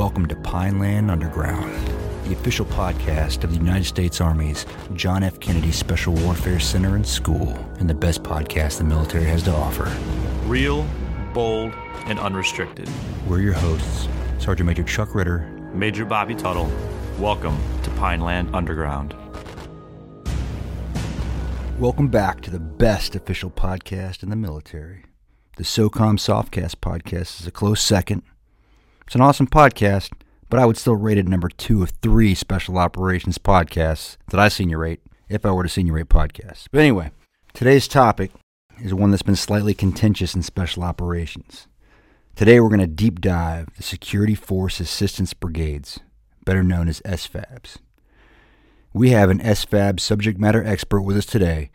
Welcome to Pineland Underground, the official podcast of the United States Army's John F. Kennedy Special Warfare Center and School, and the best podcast the military has to offer. Real, bold, and unrestricted. We're your hosts, Sergeant Major Chuck Ritter, Major Bobby Tuttle. Welcome to Pineland Underground. Welcome back to the best official podcast in the military. The SOCOM Softcast podcast is a close second. It's an awesome podcast, but I would still rate it number two of three special operations podcasts that I senior rate if I were to senior rate podcasts. But anyway, today's topic is one that's been slightly contentious in special operations. Today we're going to deep dive the Security Force Assistance Brigades, better known as SFABs. We have an SFAB subject matter expert with us today,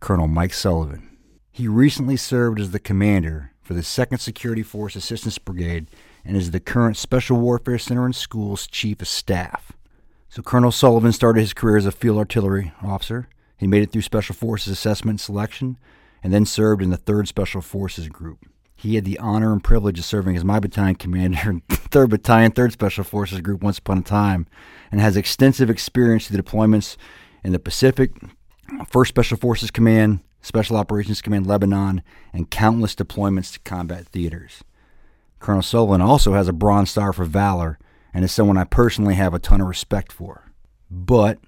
Colonel Mike Sullivan. He recently served as the commander for the 2nd Security Force Assistance Brigade and is the current Special Warfare Center and Schools Chief of Staff. So Colonel Sullivan started his career as a field artillery officer. He made it through Special Forces assessment and selection, and then served in the 3rd Special Forces Group. He had the honor and privilege of serving as my battalion commander in 3rd Battalion, 3rd Special Forces Group once upon a time, and has extensive experience to deployments in the Pacific, 1st Special Forces Command, Special Operations Command Lebanon, and countless deployments to combat theaters. Colonel Sullivan also has a Bronze Star for valor and is someone I personally have a ton of respect for. But,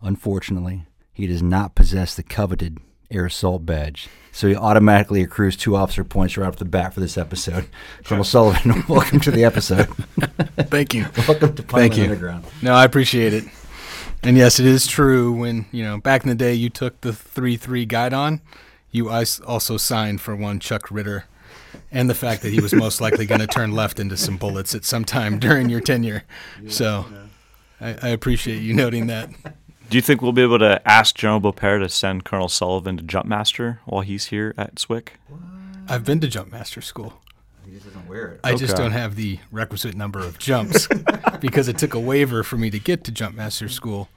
unfortunately, he does not possess the coveted Air Assault badge, so he automatically accrues two officer points right off the bat for this episode. Colonel Sullivan, welcome to the episode. Thank you. welcome to Thank you. Underground. No, I appreciate it. And yes, it is true. When you know back in the day, you took the three three guide on. You also signed for one Chuck Ritter, and the fact that he was most likely going to turn left into some bullets at some time during your tenure. So, I, I appreciate you noting that. Do you think we'll be able to ask General Beaurpere to send Colonel Sullivan to Jumpmaster while he's here at SWCS? I've been to Jumpmaster School. He just doesn't wear it. I just don't have the requisite number of jumps because it took a waiver for me to get to Jumpmaster School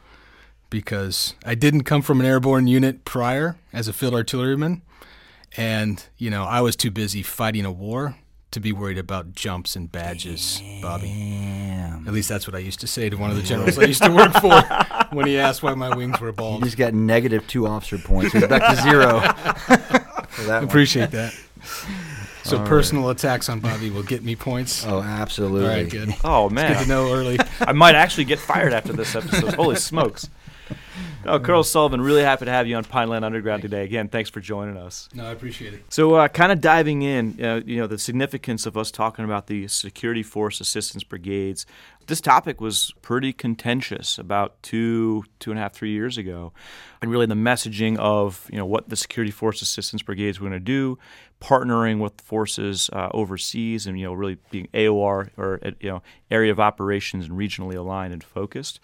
because I didn't come from an airborne unit prior as a field artilleryman. And, you know, I was too busy fighting a war to be worried about jumps and badges, Bobby. At least that's what I used to say to one of the generals I used to work for when he asked why my wings were You bald. just got negative two officer points. He's back to zero. that. Appreciate that. So personal attacks on Bobby will get me points. Oh, absolutely. All right, good. Oh, Good to man. know early. I might actually get fired after this episode. Holy smokes. Oh, Colonel Sullivan, really happy to have you on Pineland Underground today. Again, thanks for joining us. No, I appreciate it. So, uh, kind of diving in, uh, you know, the significance of us talking about the Security Force Assistance Brigades. This topic was pretty contentious about two, two and a half, three years ago, and really the messaging of you know what the Security Force Assistance Brigades were going to do, partnering with forces uh, overseas, and you know really being AOR or you know area of operations and regionally aligned and focused.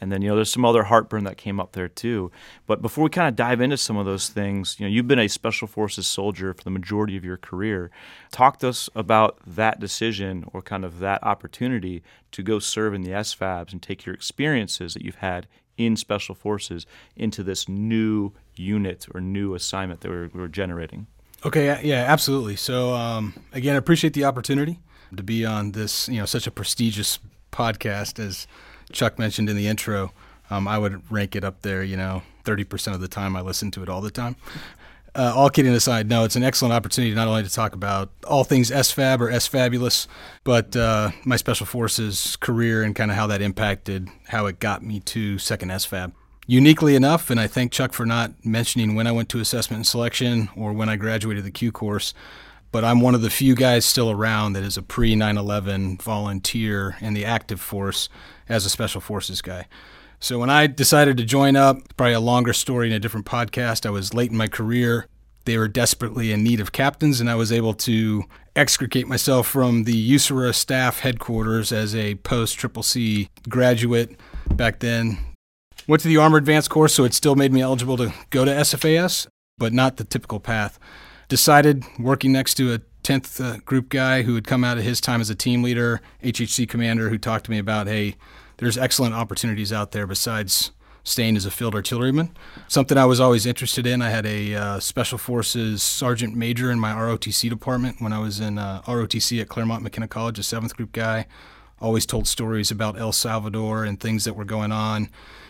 And then, you know, there's some other heartburn that came up there too. But before we kind of dive into some of those things, you know, you've been a special forces soldier for the majority of your career. Talk to us about that decision or kind of that opportunity to go serve in the SFABs and take your experiences that you've had in special forces into this new unit or new assignment that we're, we're generating. Okay, yeah, absolutely. So um, again, I appreciate the opportunity to be on this, you know, such a prestigious podcast as Chuck mentioned in the intro. Um, I would rank it up there, you know, 30% of the time I listen to it all the time. Uh, all kidding aside, no, it's an excellent opportunity not only to talk about all things SFAB or SFabulous, but uh, my Special Forces career and kind of how that impacted how it got me to second SFAB. Uniquely enough, and I thank Chuck for not mentioning when I went to assessment and selection or when I graduated the Q course, but I'm one of the few guys still around that is a pre 9 11 volunteer in the active force as a special forces guy. So when I decided to join up, probably a longer story in a different podcast, I was late in my career. They were desperately in need of captains, and I was able to extricate myself from the USAREUR staff headquarters as a post Triple C graduate back then. Went to the Armor Advanced course, so it still made me eligible to go to SFAS, but not the typical path decided working next to a 10th uh, group guy who had come out of his time as a team leader, HHC commander, who talked to me about, hey, there's excellent opportunities out there besides staying as a field artilleryman. Something I was always interested in. I had a uh, Special Forces Sergeant Major in my ROTC department when I was in uh, ROTC at Claremont McKenna College, a 7th group guy. always told stories about El Salvador and things that were going on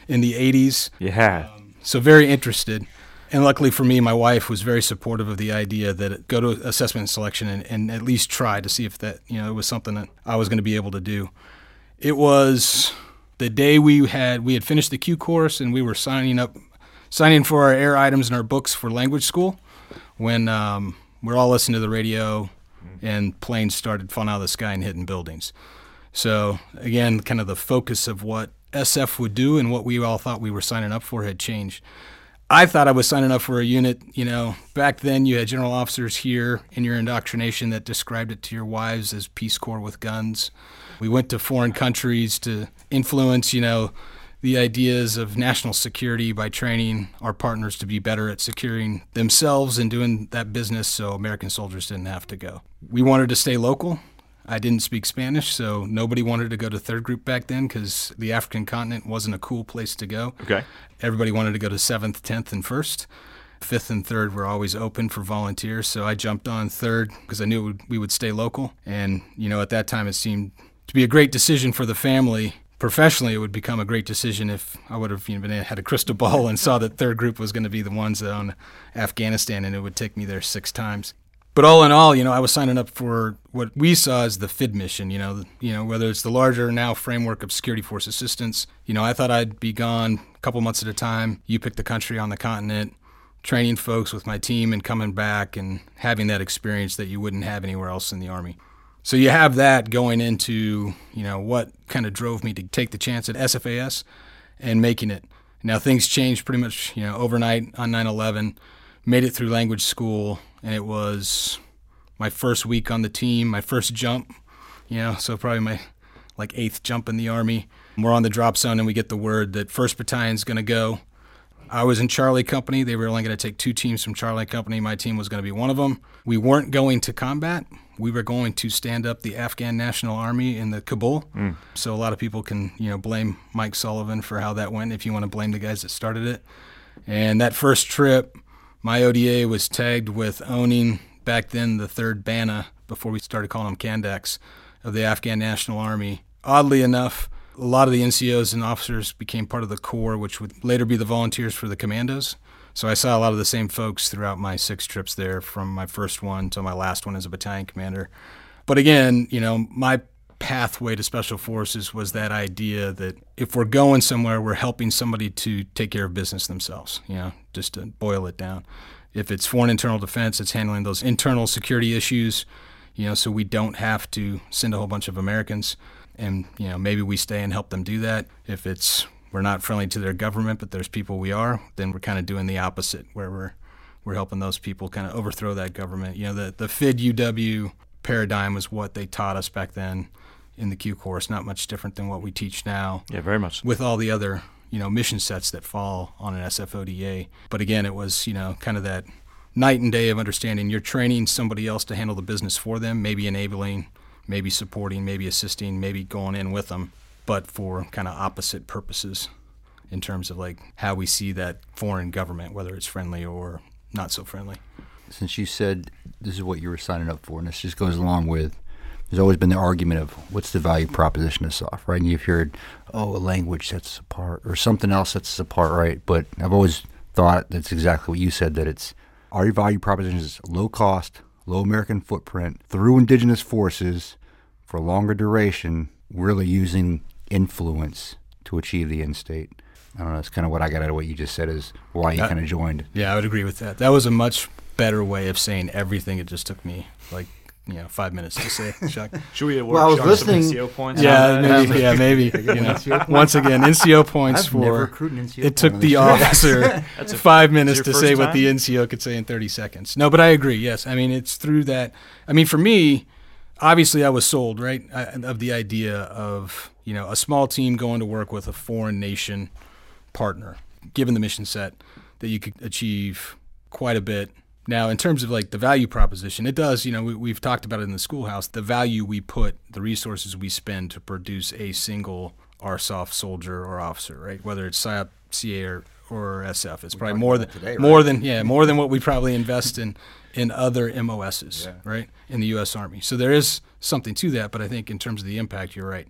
in the 80s. Yeah. So very interested. And luckily for me, my wife was very supportive of the idea that go to assessment selection and, and at least try to see if that, you know, it was something that I was going to be able to do. It was the day we had we had finished the Q course and we were signing up signing for our air items and our books for language school when um, we're all listening to the radio and planes started falling out of the sky and hitting buildings. So again, kind of the focus of what SF would do and what we all thought we were signing up for had changed. I thought I was signing up for a unit. You know, back then you had general officers here in your indoctrination that described it to your wives as Peace Corps with guns. We went to foreign countries to influence, you know, the ideas of national security by training our partners to be better at securing themselves and doing that business so American soldiers didn't have to go. We wanted to stay local. I didn't speak Spanish, so nobody wanted to go to third group back then because the African continent wasn't a cool place to go. Okay. Everybody wanted to go to seventh, tenth, and first. Fifth and third were always open for volunteers, so I jumped on third because I knew would, we would stay local. And you know, at that time, it seemed to be a great decision for the family. Professionally, it would become a great decision if I would have you know, been, had a crystal ball and saw that third group was going to be the ones on Afghanistan, and it would take me there six times but all in all, you know, I was signing up for what we saw as the FID mission. You know, you know whether it's the larger now framework of security force assistance. You know, I thought I'd be gone a couple months at a time. You pick the country on the continent, training folks with my team, and coming back and having that experience that you wouldn't have anywhere else in the army. So you have that going into you know what kind of drove me to take the chance at SFAS and making it. Now things changed pretty much you know overnight on 9/11. Made it through language school and it was my first week on the team, my first jump, you know, so probably my like eighth jump in the army. We're on the drop zone and we get the word that first battalion's going to go. I was in Charlie Company. They were only going to take two teams from Charlie Company. My team was going to be one of them. We weren't going to combat. We were going to stand up the Afghan National Army in the Kabul. Mm. So a lot of people can, you know, blame Mike Sullivan for how that went if you want to blame the guys that started it. And that first trip, my ODA was tagged with owning back then the third BANA before we started calling them Kandaks of the Afghan National Army. Oddly enough, a lot of the NCOs and officers became part of the Corps, which would later be the volunteers for the commandos. So I saw a lot of the same folks throughout my six trips there, from my first one to my last one as a battalion commander. But again, you know, my pathway to special forces was that idea that if we're going somewhere, we're helping somebody to take care of business themselves, you know, just to boil it down. If it's foreign internal defense, it's handling those internal security issues, you know, so we don't have to send a whole bunch of Americans and, you know, maybe we stay and help them do that. If it's we're not friendly to their government, but there's people we are, then we're kind of doing the opposite where we're we're helping those people kind of overthrow that government. You know, the the FID UW paradigm was what they taught us back then in the Q course, not much different than what we teach now. Yeah, very much. With all the other, you know, mission sets that fall on an SFODA. But again, it was, you know, kind of that night and day of understanding you're training somebody else to handle the business for them, maybe enabling, maybe supporting, maybe assisting, maybe going in with them, but for kind of opposite purposes in terms of like how we see that foreign government, whether it's friendly or not so friendly. Since you said this is what you were signing up for, and this just goes along with there's always been the argument of what's the value proposition of SOF, right? And you've heard, oh, a language sets us apart or something else sets us apart, right? But I've always thought that's exactly what you said that it's our value proposition is low cost, low American footprint through indigenous forces for a longer duration, really using influence to achieve the end state. I don't know. That's kind of what I got out of what you just said is why you kind of joined. Yeah, I would agree with that. That was a much better way of saying everything. It just took me like you know five minutes to say. Chuck. Should we well, I was listening. NCO points? Yeah, uh, maybe. Um, yeah, maybe. You know, once again, NCO points I've for. NCO it took the officer five minutes to say what the NCO could say in 30 seconds. No, but I agree. Yes, I mean it's through that. I mean, for me, obviously, I was sold right of the idea of you know a small team going to work with a foreign nation partner, given the mission set, that you could achieve quite a bit now, in terms of like the value proposition, it does, you know, we, have talked about it in the schoolhouse, the value we put, the resources we spend to produce a single ARSOF soldier or officer, right? Whether it's PSYOP, CA, or, or SF. It's probably more than today, more than yeah more than what we probably invest in in other MOSs, Yeah. right? In the U.S. Army. So there is something to that, but I think in terms of the impact, you're right.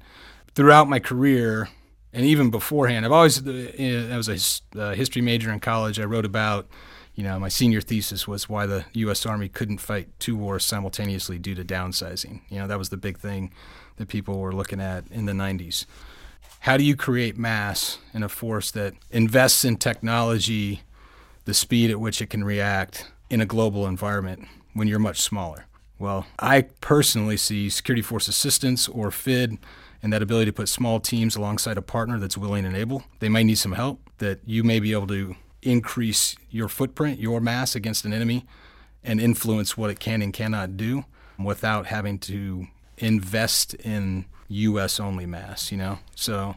Throughout my career, and even beforehand, I've always uh, I was a uh, history major in college. I wrote about, you know, my senior thesis was why the U.S. Army couldn't fight two wars simultaneously due to downsizing. You know, that was the big thing that people were looking at in the 90s. How do you create mass in a force that invests in technology, the speed at which it can react in a global environment when you're much smaller? Well, I personally see security force assistance or FID and that ability to put small teams alongside a partner that's willing and able. They might need some help, that you may be able to increase your footprint, your mass against an enemy, and influence what it can and cannot do without having to invest in U.S. only mass, you know? So,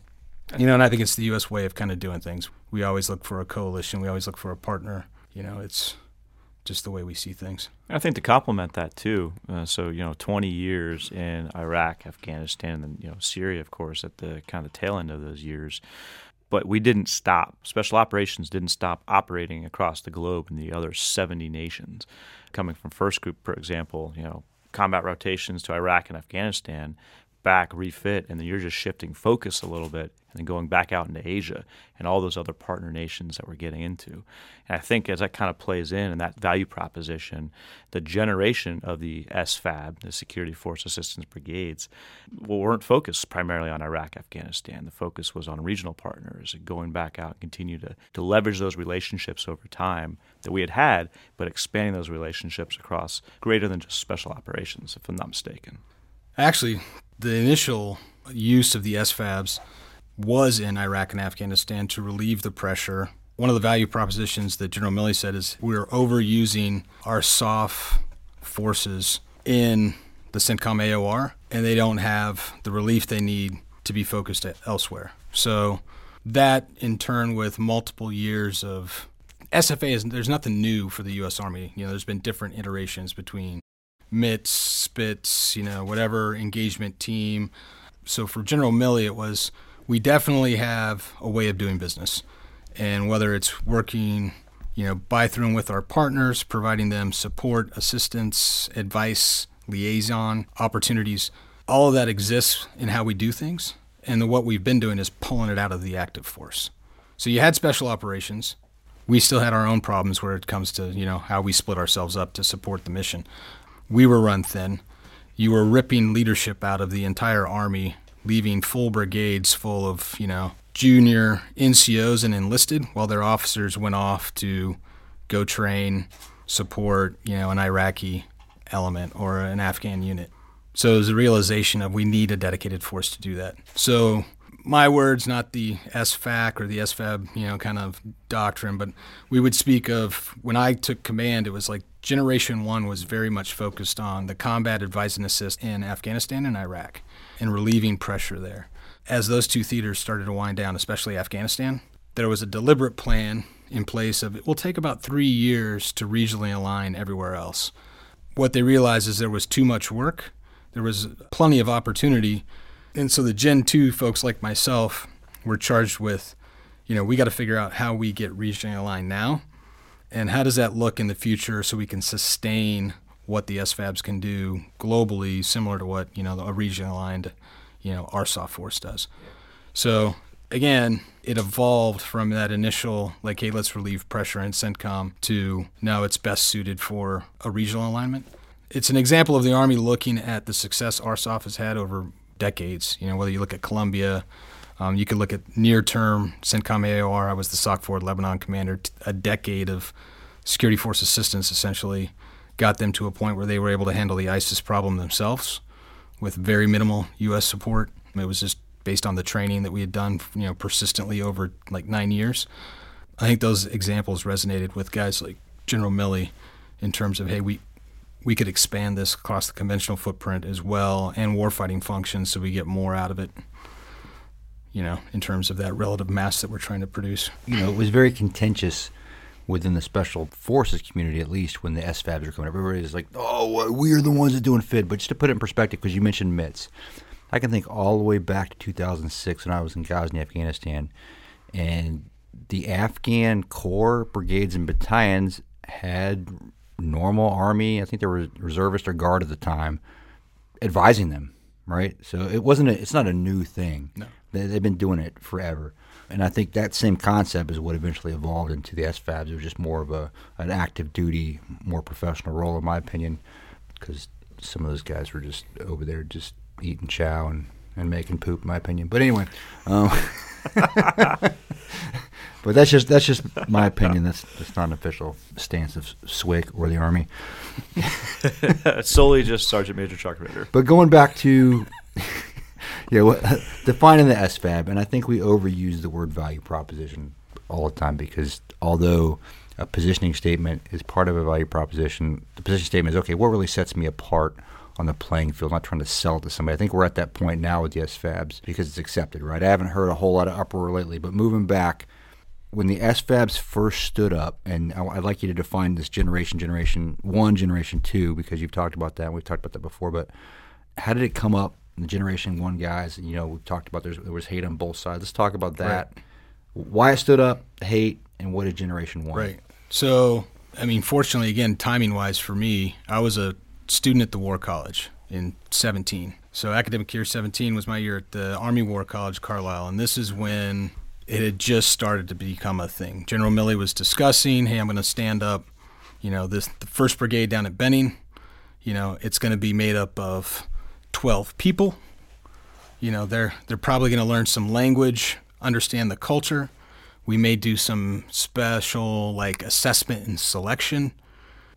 you know, and I think it's the U.S. way of kind of doing things. We always look for a coalition, we always look for a partner. You know, it's just the way we see things. I think to complement that too. Uh, so you know, 20 years in Iraq, Afghanistan, and you know Syria, of course, at the kind of tail end of those years. But we didn't stop. Special operations didn't stop operating across the globe in the other 70 nations. Coming from First Group, for example, you know, combat rotations to Iraq and Afghanistan, back refit, and then you're just shifting focus a little bit and then going back out into Asia and all those other partner nations that we're getting into. And I think as that kind of plays in and that value proposition, the generation of the SFAB, the Security Force Assistance Brigades, weren't focused primarily on Iraq, Afghanistan. The focus was on regional partners and going back out and continue to, to leverage those relationships over time that we had had, but expanding those relationships across greater than just special operations, if I'm not mistaken. Actually, the initial use of the SFABs was in Iraq and Afghanistan to relieve the pressure. One of the value propositions that General Milley said is we're overusing our soft forces in the CENTCOM AOR, and they don't have the relief they need to be focused elsewhere. So that, in turn, with multiple years of SFA, is there's nothing new for the U.S. Army. You know, there's been different iterations between MITS, SPITS, you know, whatever engagement team. So for General Milley, it was we definitely have a way of doing business. And whether it's working, you know, by through and with our partners, providing them support, assistance, advice, liaison, opportunities, all of that exists in how we do things. And what we've been doing is pulling it out of the active force. So you had special operations. We still had our own problems where it comes to, you know, how we split ourselves up to support the mission we were run thin. You were ripping leadership out of the entire army, leaving full brigades full of, you know, junior NCOs and enlisted while their officers went off to go train, support, you know, an Iraqi element or an Afghan unit. So it was a realization of we need a dedicated force to do that. So my words, not the SFAC or the SFAB, you know, kind of doctrine, but we would speak of when I took command, it was like Generation One was very much focused on the combat advise and assist in Afghanistan and Iraq and relieving pressure there. As those two theaters started to wind down, especially Afghanistan, there was a deliberate plan in place of it will take about three years to regionally align everywhere else. What they realized is there was too much work, there was plenty of opportunity and so the Gen 2 folks like myself were charged with, you know, we got to figure out how we get regionally aligned now and how does that look in the future so we can sustain what the SFABs can do globally, similar to what, you know, a regionally aligned, you know, ARSOF force does. So again, it evolved from that initial, like, hey, let's relieve pressure in CENTCOM to now it's best suited for a regional alignment. It's an example of the Army looking at the success ARSOF has had over decades. You know, whether you look at Colombia, um, you could look at near-term CENTCOM AOR. I was the SOC Forward Lebanon commander. T- a decade of security force assistance essentially got them to a point where they were able to handle the ISIS problem themselves with very minimal U.S. support. It was just based on the training that we had done, you know, persistently over like nine years. I think those examples resonated with guys like General Milley in terms of, hey, we we could expand this across the conventional footprint as well and warfighting functions so we get more out of it you know in terms of that relative mass that we're trying to produce You know, it was very contentious within the special forces community, at least when the SFABs are coming up. Everybody's like, "Oh, we're the ones that doing FID." But just to put it in perspective, because you mentioned MITS, I can think all the way back to 2006 when I was in Ghazni, Afghanistan, and the Afghan corps, brigades, and battalions had normal army. I think there were reservists or guard at the time advising them, right? So it wasn't. A, it's not a new thing. No. They, they've been doing it forever. And I think that same concept is what eventually evolved into the SFABs. It was just more of a an active duty, more professional role, in my opinion, because some of those guys were just over there just eating chow and, and making poop, in my opinion. But anyway, um, but that's just that's just my opinion. That's that's not an official stance of SWCS or the Army. It's solely just Sergeant Major Chuck Ritter. But going back to yeah, what, defining the SFAB, and I think we overuse the word value proposition all the time because although a positioning statement is part of a value proposition, the position statement is okay. What really sets me apart on the playing field? Not trying to sell it to somebody. I think we're at that point now with the SFABs because it's accepted, right? I haven't heard a whole lot of uproar lately, but moving back. When the SFABs first stood up, and I- I'd like you to define this generation, generation one, generation two, because you've talked about that. and We've talked about that before, but how did it come up? The Generation One guys, you know, we talked about there was hate on both sides. Let's talk about that. Why it stood up, hate, and what did Generation One? Right. So, I mean, fortunately, again, timing wise for me, I was a student at the War College in 17. So, academic year 17 was my year at the Army War College, Carlisle. And this is when it had just started to become a thing. General Milley was discussing, hey, I'm going to stand up, you know, this the 1st Brigade down at Benning. You know, it's going to be made up of 12 people. You know, they're they're probably going to learn some language, understand the culture. We may do some special like assessment and selection.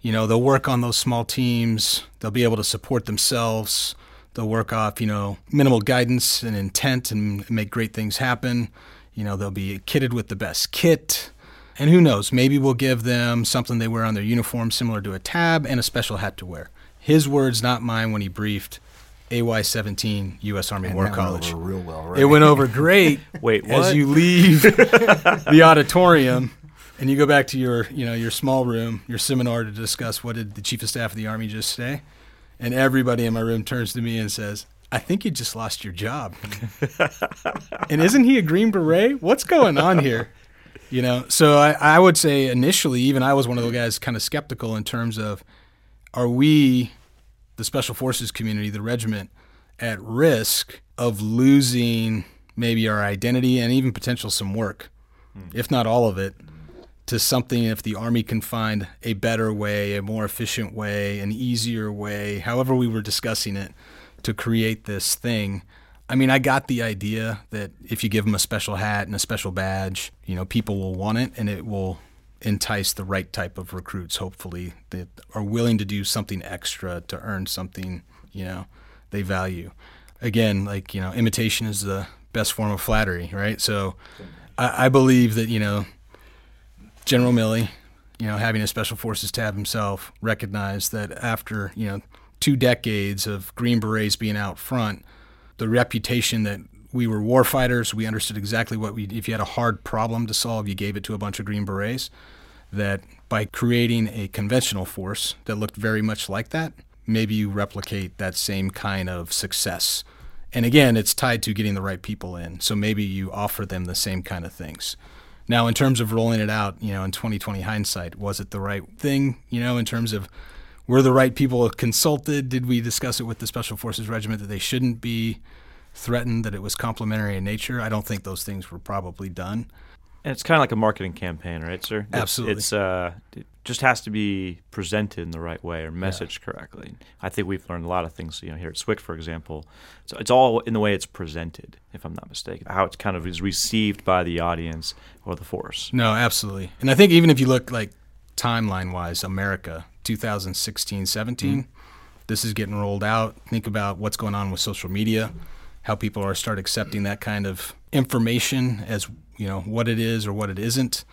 You know, they'll work on those small teams. They'll be able to support themselves. They'll work off, you know, minimal guidance and intent and make great things happen. You know, they'll be kitted with the best kit. And who knows, maybe we'll give them something they wear on their uniform similar to a tab and a special hat to wear. His words, not mine, when he briefed AY 17 U.S. Army And War that went College. over real well, right? It went over great. Wait, As you leave the auditorium and you go back to your, you know, your small room, your seminar to discuss what did the chief of staff of the army just say, and everybody in my room turns to me and says, "I think you just lost your job." and isn't he a green beret? What's going on here? You know, so I, I would say initially, even I was one of the guys kind of skeptical in terms of, are we, the special forces community, the regiment, at risk of losing maybe our identity and even potential some work, hmm. if not all of it, to something if the Army can find a better way, a more efficient way, an easier way, however we were discussing it, to create this thing. I mean, I got the idea that if you give them a special hat and a special badge, you know, people will want it and it will entice the right type of recruits, hopefully, that are willing to do something extra to earn something, you know, they value. Again, like, you know, imitation is the best form of flattery, right? So I, I believe that, you know, General Milley, you know, having a special forces tab himself, recognized that after, you know, two decades of Green Berets being out front, the reputation that we were warfighters, we understood exactly what we, if you had a hard problem to solve, you gave it to a bunch of Green Berets, that by creating a conventional force that looked very much like that, maybe you replicate that same kind of success. And again, it's tied to getting the right people in. So maybe you offer them the same kind of things. Now, in terms of rolling it out, you know, in 2020 hindsight, was it the right thing? You know, in terms of were the right people consulted? Did we discuss it with the Special Forces Regiment that they shouldn't be threatened, that it was complementary in nature? I don't think those things were probably done. And it's kind of like a marketing campaign, right, sir? It's- Absolutely. It's uh, just has to be presented in the right way or messaged correctly. I think we've learned a lot of things. You know, here at SWCS, for example, so it's all in the way it's presented, if I'm not mistaken, how it's kind of is received by the audience or the force. No, absolutely. And I think even if you look like timeline wise, America, 2016, 17, mm-hmm. this is getting rolled out. Think about what's going on with social media, how people are start accepting that kind of information as you know what it is or what it isn't.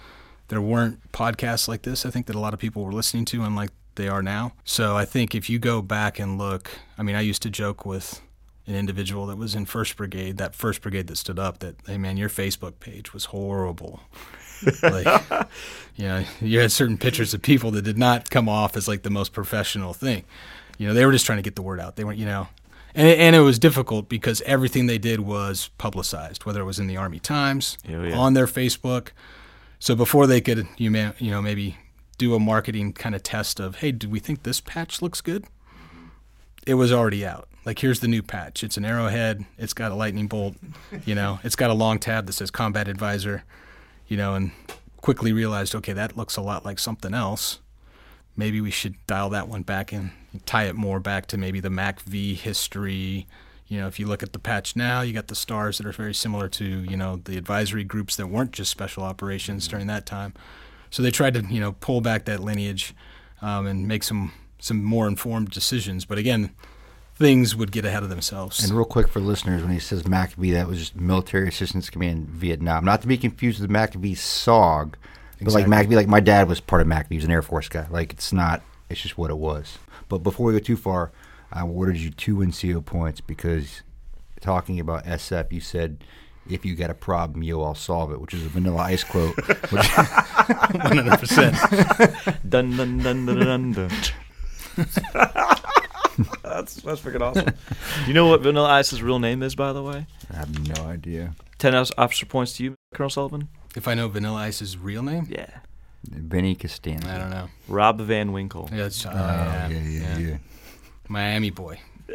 There weren't podcasts like this. I think that a lot of people were listening to, unlike they are now. So I think if you go back and look, I mean, I used to joke with an individual that was in First Brigade, that First Brigade that stood up, that hey man, your Facebook page was horrible. like, you know, you had certain pictures of people that did not come off as like the most professional thing. You know, they were just trying to get the word out. They weren't, you know, and and it was difficult because everything they did was publicized, whether it was in the Army Times, Oh, yeah. on their Facebook. So before they could, you may, you know, maybe do a marketing kind of test of, hey, do we think this patch looks good? It was already out. Like here's the new patch. It's an arrowhead. It's got a lightning bolt. You know, it's got a long tab that says Combat Advisor. You know, and quickly realized, okay, that looks a lot like something else. Maybe we should dial that one back and tie it more back to maybe the MACV history. You know, if you look at the patch now, you got the stars that are very similar to, you know, the advisory groups that weren't just special operations during that time. So they tried to, you know, pull back that lineage um, and make some some more informed decisions. But again, things would get ahead of themselves. And real quick for listeners, when he says MACV, that was just Military Assistance Command Vietnam, not to be confused with MACV SOG. But Exactly. like MACV, like my dad was part of MACV. He was an Air Force guy. Like it's not. It's just what it was. But before we go too far, I awarded you two NCO points because talking about SF, you said. If you got a problem, yo, I'll solve it, which is a Vanilla Ice quote. 100%. Dun dun dun dun dun dun. that's that's freaking awesome. Do you know what Vanilla Ice's real name is, by the way? I have no idea. Ten officer points to you, Colonel Sullivan. if I know Vanilla Ice's real name, Yeah, Vinny Costanza. I don't know. Rob Van Winkle. Yeah, it's, uh, Oh, yeah, yeah, yeah. Miami boy.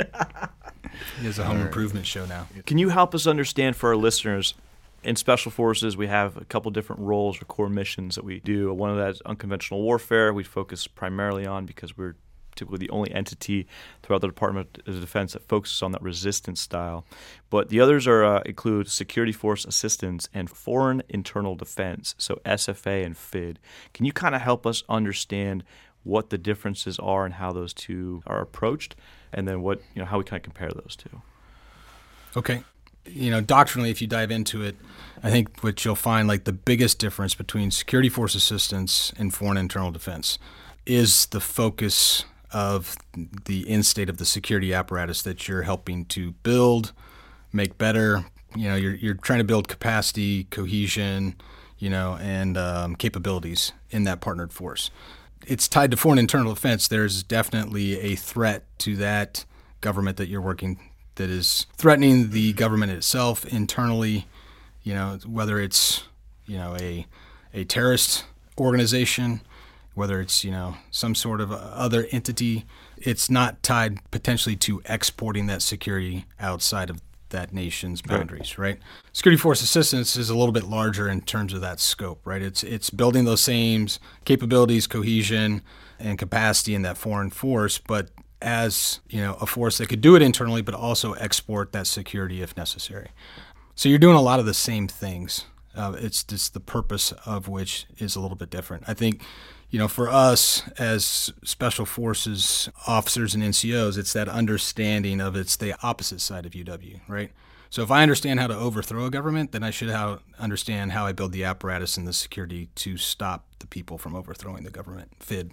he has a home improvement show now. Can you help us understand for our listeners? In special forces, we have a couple different roles or core missions that we do. One of that is unconventional warfare. We focus primarily on because we're typically the only entity throughout the Department of Defense that focuses on that resistance style. But the others are uh, include security force assistance and foreign internal defense, so SFA and FID. Can you kind of help us understand what the differences are and how those two are approached, and then what you know how we kind of compare those two? Okay. You know, doctrinally, if you dive into it, I think what you'll find like the biggest difference between security force assistance and foreign internal defense is the focus of the in state of the security apparatus that you're helping to build, make better. You know, you're, you're trying to build capacity, cohesion, you know, and um, capabilities in that partnered force. It's tied to foreign internal defense. There's definitely a threat to that government that you're working that is threatening the government itself internally, you know, whether it's, you know, a a terrorist organization, whether it's, you know, some sort of other entity, it's not tied potentially to exporting that security outside of that nation's boundaries, right? Security force assistance is a little bit larger in terms of that scope, right? It's it's building those same capabilities, cohesion, and capacity in that foreign force, but as you know, a force that could do it internally, but also export that security if necessary. So you're doing a lot of the same things. Uh, it's just the purpose of which is a little bit different. I think, you know, for us as special forces officers and NCOs, it's that understanding of it's the opposite side of UW, right? So if I understand how to overthrow a government, then I should how, understand how I build the apparatus and the security to stop the people from overthrowing the government. FID,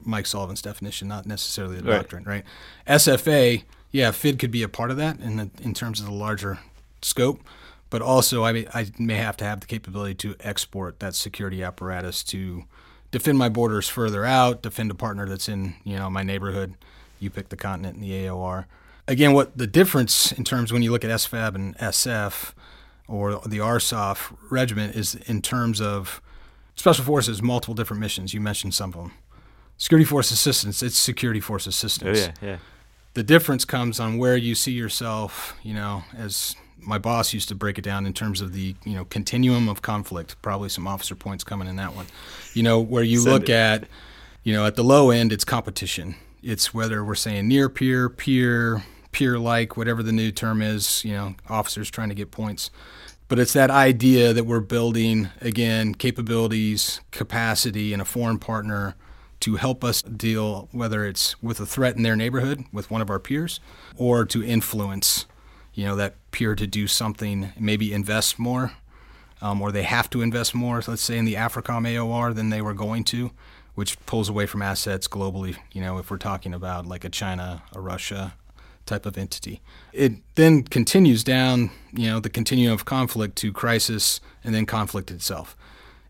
Mike Sullivan's definition, not necessarily the Right. doctrine, right? SFA, yeah, FID could be a part of that in the, in terms of the larger scope, but also I may, I may have to have the capability to export that security apparatus to defend my borders further out, defend a partner that's in you know my neighborhood. You pick the continent and the AOR. Again, what the difference in terms when you look at SFAB and SF or the ARSOF regiment is in terms of special forces, multiple different missions. You mentioned some of them. Security force assistance, it's security force assistance. Oh yeah, yeah. the difference comes on where you see yourself, you know, as my boss used to break it down in terms of the, you know, continuum of conflict. Probably some officer points coming in that one. You know, where you Send look it. at, you know, at the low end, it's competition. It's whether we're saying near peer, peer, peer like, whatever the new term is, you know, officers trying to get points. But it's that idea that we're building, again, capabilities, capacity, and a foreign partner to help us deal, whether it's with a threat in their neighborhood with one of our peers, or to influence, you know, that peer to do something, maybe invest more, um, or they have to invest more, let's say in the AFRICOM AOR than they were going to, which pulls away from assets globally, you know, if we're talking about like a China, a Russia type of entity. It then continues down, you know, the continuum of conflict to crisis and then conflict itself.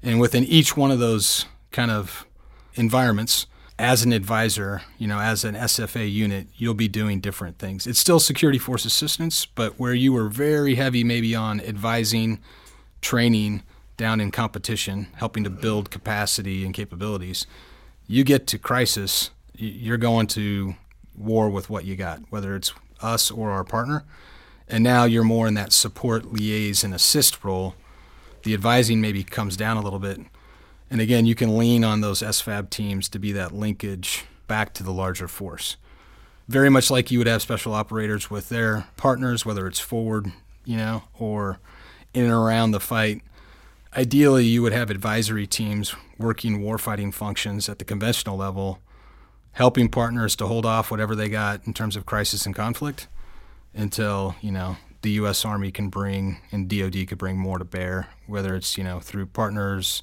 And within each one of those kind of environments, as an advisor, you know, as an SFA unit, you'll be doing different things. It's still security force assistance, but where you were very heavy maybe on advising, training, down in competition, helping to build capacity and capabilities. You get to crisis, you're going to war with what you got, whether it's us or our partner. And now you're more in that support, liaise, and assist role. The advising maybe comes down a little bit. And again, you can lean on those SFAB teams to be that linkage back to the larger force. Very much like you would have special operators with their partners, whether it's forward, you know, or in and around the fight. Ideally, you would have advisory teams working warfighting functions at the conventional level, helping partners to hold off whatever they got in terms of crisis and conflict until, you know, the U.S. Army can bring and DoD could bring more to bear, whether it's, you know, through partners,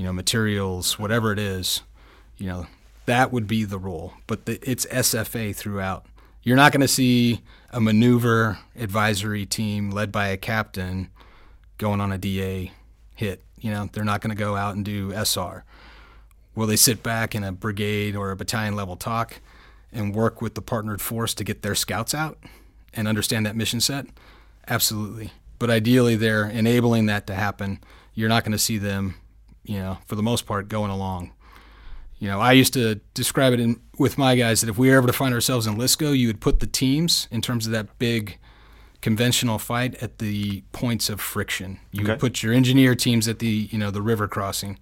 you know, materials, whatever it is, you know, that would be the role. But the, it's SFA throughout. You're not going to see a maneuver advisory team led by a captain going on a DA hit. You know, they're not going to go out and do SR. Will they sit back in a brigade or a battalion level talk and work with the partnered force to get their scouts out and understand that mission set? Absolutely. But ideally, they're enabling that to happen. You're not going to see them, you know, for the most part, going along you know, I used to describe it in, with my guys that if we were ever to find ourselves in LSCO, you would put the teams in terms of that big conventional fight at the points of friction. You okay. would put your engineer teams at the, you know, the river crossing.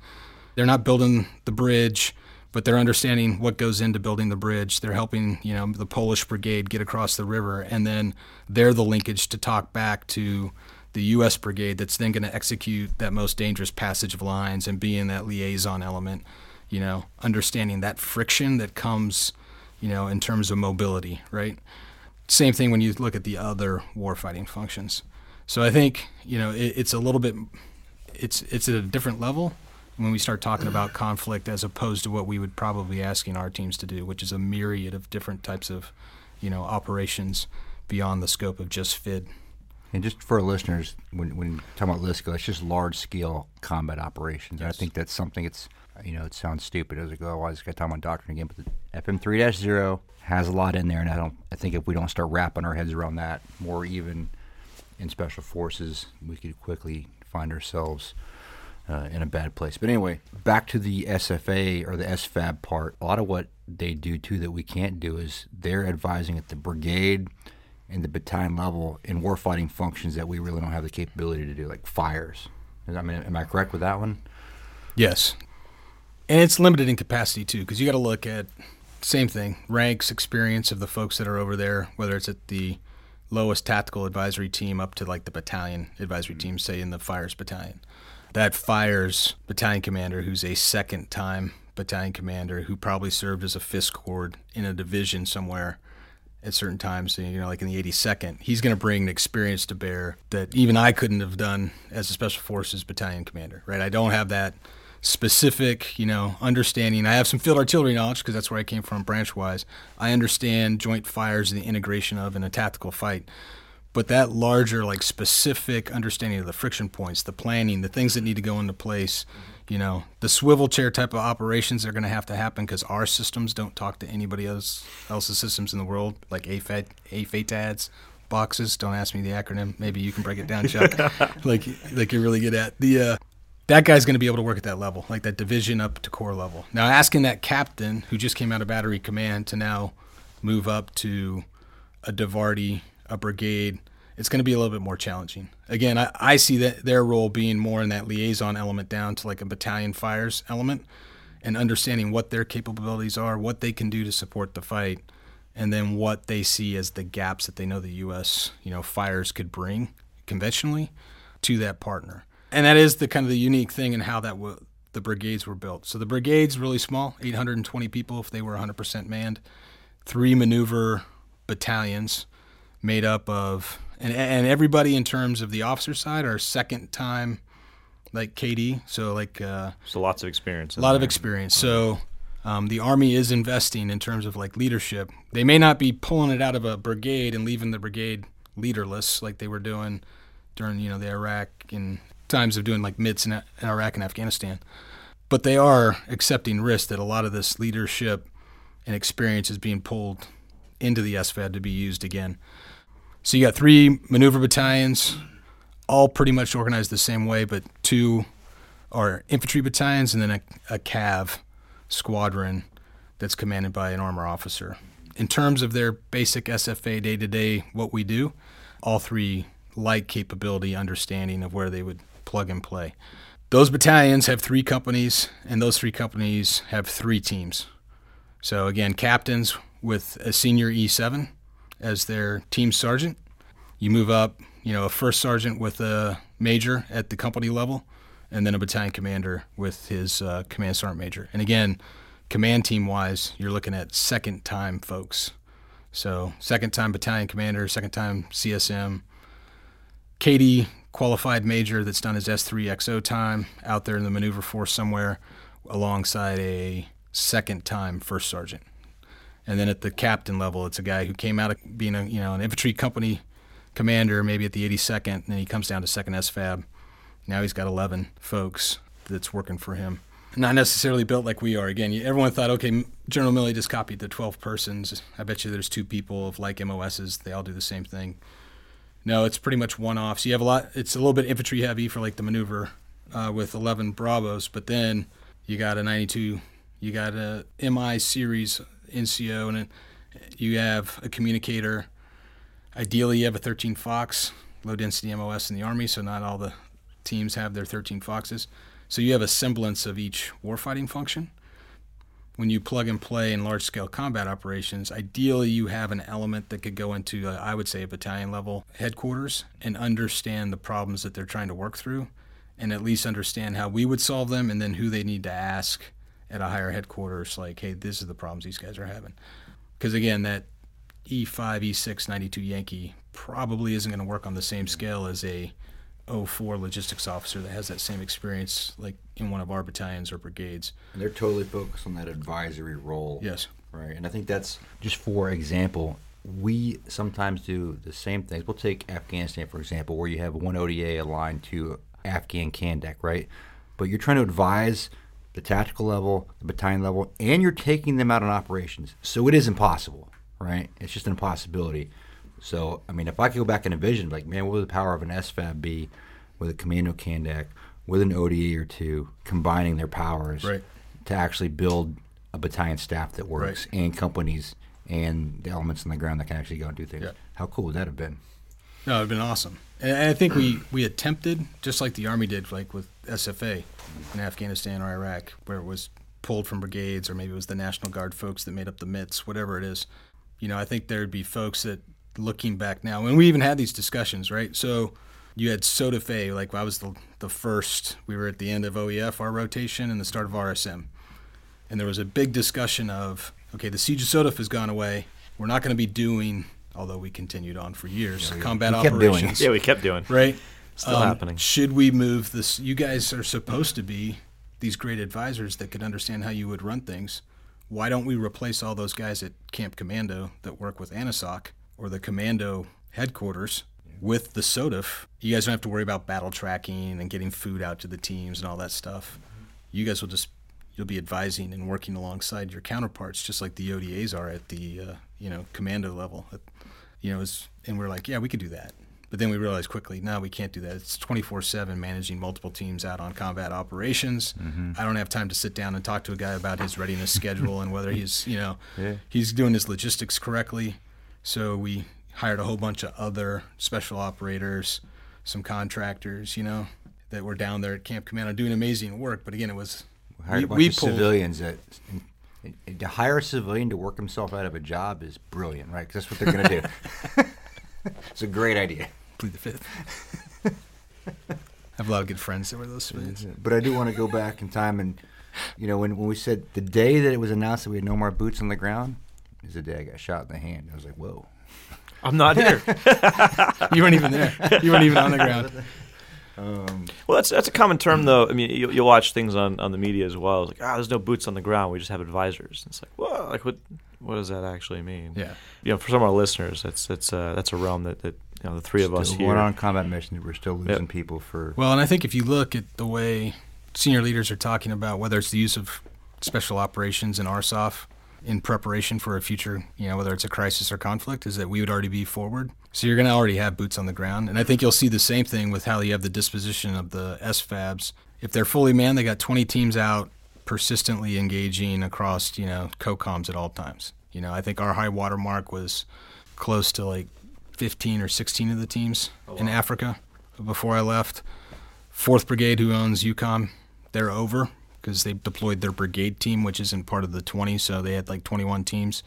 They're not building the bridge, but they're understanding what goes into building the bridge. They're helping, you know, the Polish brigade get across the river, and then they're the linkage to talk back to the U.S. brigade that's then going to execute that most dangerous passage of lines and be in that liaison element you know, understanding that friction that comes, you know, in terms of mobility, right? Same thing when you look at the other warfighting functions. So I think, you know, it, it's a little bit, it's it's at a different level when we start talking about conflict as opposed to what we would probably be asking our teams to do, which is a myriad of different types of, you know, operations beyond the scope of just FID. And just for our listeners, when when talking about LSCO, it's just large scale combat operations. Yes. I think that's something it's you know, it sounds stupid as I go. I just got talking about doctrine again, but the FM three 0 has a lot in there, and I don't. I think if we don't start wrapping our heads around that more, even in special forces, we could quickly find ourselves uh, in a bad place. But anyway, back to the SFA or the SFAB part. A lot of what they do too that we can't do is they're advising at the brigade and the battalion level in warfighting functions that we really don't have the capability to do, like fires. I mean, am I correct with that one? Yes, and it's limited in capacity too, because you got to look at same thing ranks, experience of the folks that are over there, whether it's at the lowest tactical advisory team up to like the battalion advisory mm-hmm. team, say in the fires battalion. That fires battalion commander, who's a second time battalion commander, who probably served as a FSCOORD in a division somewhere at certain times, you know, like in the 82nd, he's going to bring an experience to bear that even I couldn't have done as a special forces battalion commander, right? I don't have that specific, you know, understanding. I have some field artillery knowledge because that's where I came from branch wise. I understand joint fires and the integration of in a tactical fight. But that larger, like specific understanding of the friction points, the planning, the things that need to go into place, you know, the swivel chair type of operations are going to have to happen because our systems don't talk to anybody else else's systems in the world, like AFAT, AFATDS boxes. Don't ask me the acronym. Maybe you can break it down, Chuck. like, like you're really good at the. Uh, that guy's going to be able to work at that level, like that division up to corps level. Now, asking that captain who just came out of battery command to now move up to a DIVARTY, a brigade, it's going to be a little bit more challenging. Again, I, I see that their role being more in that liaison element down to like a battalion fires element and understanding what their capabilities are, what they can do to support the fight, and then what they see as the gaps that they know the U.S. you know fires could bring conventionally to that partner and that is the kind of the unique thing in how that w- the brigades were built. So the brigades really small, 820 people if they were 100% manned, three maneuver battalions made up of and and everybody in terms of the officer side are second time like KD, so like uh, so lots of experience. A lot there. of experience. So um, the army is investing in terms of like leadership. They may not be pulling it out of a brigade and leaving the brigade leaderless like they were doing during you know the Iraq and times of doing like MITs in, in Iraq and Afghanistan. But they are accepting risk that a lot of this leadership and experience is being pulled into the SFAB to be used again. So you got three maneuver battalions, all pretty much organized the same way, but two are infantry battalions and then a, a CAV squadron that's commanded by an armor officer. In terms of their basic SFA day to day, what we do, all three like capability understanding of where they would plug and play. Those battalions have three companies, and those three companies have three teams. So, again, captains with a senior E7 as their team sergeant. You move up, you know, a first sergeant with a major at the company level, and then a battalion commander with his uh, command sergeant major. And again, command team wise, you're looking at second time folks. So, second time battalion commander, second time CSM. KD qualified major that's done his S3XO time out there in the maneuver force somewhere alongside a second time first sergeant. And then at the captain level, it's a guy who came out of being a you know an infantry company commander, maybe at the 82nd, and then he comes down to second SFAB. Now he's got 11 folks that's working for him. Not necessarily built like we are. Again, everyone thought, okay, General Milley just copied the 12 persons. I bet you there's two people of like MOSs. They all do the same thing. No, it's pretty much one off. So you have a lot. It's a little bit infantry heavy for like the maneuver uh, with 11 Bravos, but then you got a 92, you got a MI series NCO, and you have a communicator. Ideally, you have a 13 Fox, low density MOS in the Army, so not all the teams have their 13 Foxes. So you have a semblance of each warfighting function. When you plug and play in large scale combat operations, ideally you have an element that could go into, uh, I would say, a battalion level headquarters and understand the problems that they're trying to work through and at least understand how we would solve them and then who they need to ask at a higher headquarters, like, hey, this is the problems these guys are having. Because again, that E5, E6, 92 Yankee probably isn't going to work on the same scale as a 04 logistics officer that has that same experience, like in one of our battalions or brigades. And they're totally focused on that advisory role. Yes. Right. And I think that's just for example, we sometimes do the same things. We'll take Afghanistan, for example, where you have one ODA aligned to Afghan Kandak, right? But you're trying to advise the tactical level, the battalion level, and you're taking them out on operations. So it is impossible, right? It's just an impossibility. So, I mean, if I could go back and envision, like, man, what would the power of an SFAB be with a Commando Kandak, with an ODA or two, combining their powers right. to actually build a battalion staff that works Right. and companies and the elements on the ground that can actually go and do things. Yeah. How cool would that have been? No, it'd been awesome. And I think we, we attempted, just like the Army did, like with SFA in Afghanistan or Iraq, where it was pulled from brigades, or maybe it was the National Guard folks that made up the MITs, whatever it is. You know, I think there'd be folks that, looking back now, and we even had these discussions, right? So you had Soda Fe, like I was the, the first, we were at the end of OEF, our rotation, and the start of RSM. And there was a big discussion of, okay, the siege of Sodaf has gone away. We're not going to be doing, although we continued on for years, combat we kept doing operations. it. Yeah, we kept doing. Right? Still Um, happening. Should we move this? You guys are supposed to be these great advisors that could understand how you would run things. Why don't we replace all those guys at Camp Commando that work with ANASOC or the Commando headquarters with the SODIF? You guys don't have to worry about battle tracking and getting food out to the teams and all that stuff. You guys will just you'll be advising and working alongside your counterparts, just like the ODAs are at the uh, you know commando level. You know, and we're like, yeah, we could do that. But then we realized quickly, no, we can't do that. It's 24 7 managing multiple teams out on combat operations. I don't have time to sit down and talk to a guy about his readiness schedule and whether he's, you know, Yeah. he's doing his logistics correctly. So we hired a whole bunch of other special operators, some contractors, you know, that were down there at Camp Commando doing amazing work. But again, it was Hired we, a bunch of pulled- civilians that. and- and to hire a civilian to work himself out of a job is brilliant, right? Because that's what they're going to do. it's a great idea. plead the fifth. I have a lot of good friends that were those civilians. But I do want to go back in time and, you know, when, when we said the day that it was announced that we had no more boots on the ground is the day I got shot in the hand. I was like, whoa. I'm not here. You weren't even there. You weren't even on the ground. well, that's that's a common term, though. I mean, you, you'll watch things on, on the media as well. It's like, ah, there's no boots on the ground. We just have advisors. It's like, well, like what what does that actually mean? Yeah. You know, for some of our listeners, that's that's uh, that's a realm that, that you know the three of us Still here. going on combat missions, we're still losing Yep. people for. Well, and I think if you look at the way senior leaders are talking about whether it's the use of special operations and ARSOF in preparation for a future, you know, whether it's a crisis or conflict, is that we would already be forward. So you're going to already have boots on the ground. And I think you'll see the same thing with how you have the disposition of the SFABs if they're fully manned, they got 20 teams out persistently engaging across, you know, COCOMs at all times. You know, I think our high water mark was close to like 15 or 16 of the teams oh, wow. in Africa before I left. Fourth Brigade, who owns EUCOM, they're over because they deployed their brigade team, which isn't part of the 20. So they had like 21 teams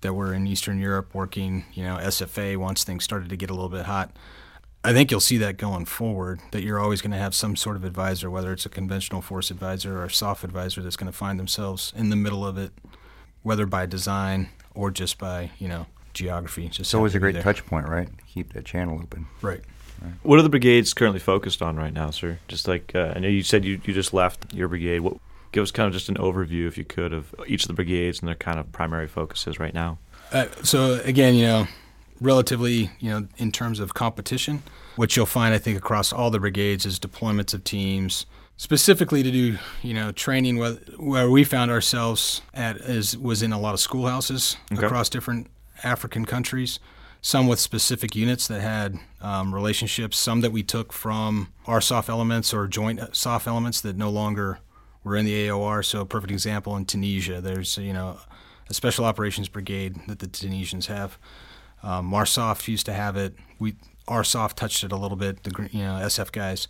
that were in Eastern Europe working, you know, SFA once things started to get a little bit hot. I think you'll see that going forward, that you're always going to have some sort of advisor, whether it's a conventional force advisor or a soft advisor that's going to find themselves in the middle of it, whether by design or just by, you know, geography. Just it's always a great there. touch point, right? Keep that channel open. Right. right. What are the brigades currently focused on right now, sir? Just like uh, I know you said you, you just left your brigade. What give us kind of just an overview, if you could, of each of the brigades and their kind of primary focuses right now. Uh, so again, you know, relatively, you know, in terms of competition, what you'll find, I think, across all the brigades is deployments of teams specifically to do, you know, training. Where, where we found ourselves at is was in a lot of schoolhouses okay. across different African countries. Some with specific units that had um, relationships. Some that we took from our soft elements or joint soft elements that no longer were in the AOR. So, a perfect example in Tunisia, there's you know a special operations brigade that the Tunisians have. Um, Marsoft used to have it. We ARSOF touched it a little bit. The you know SF guys,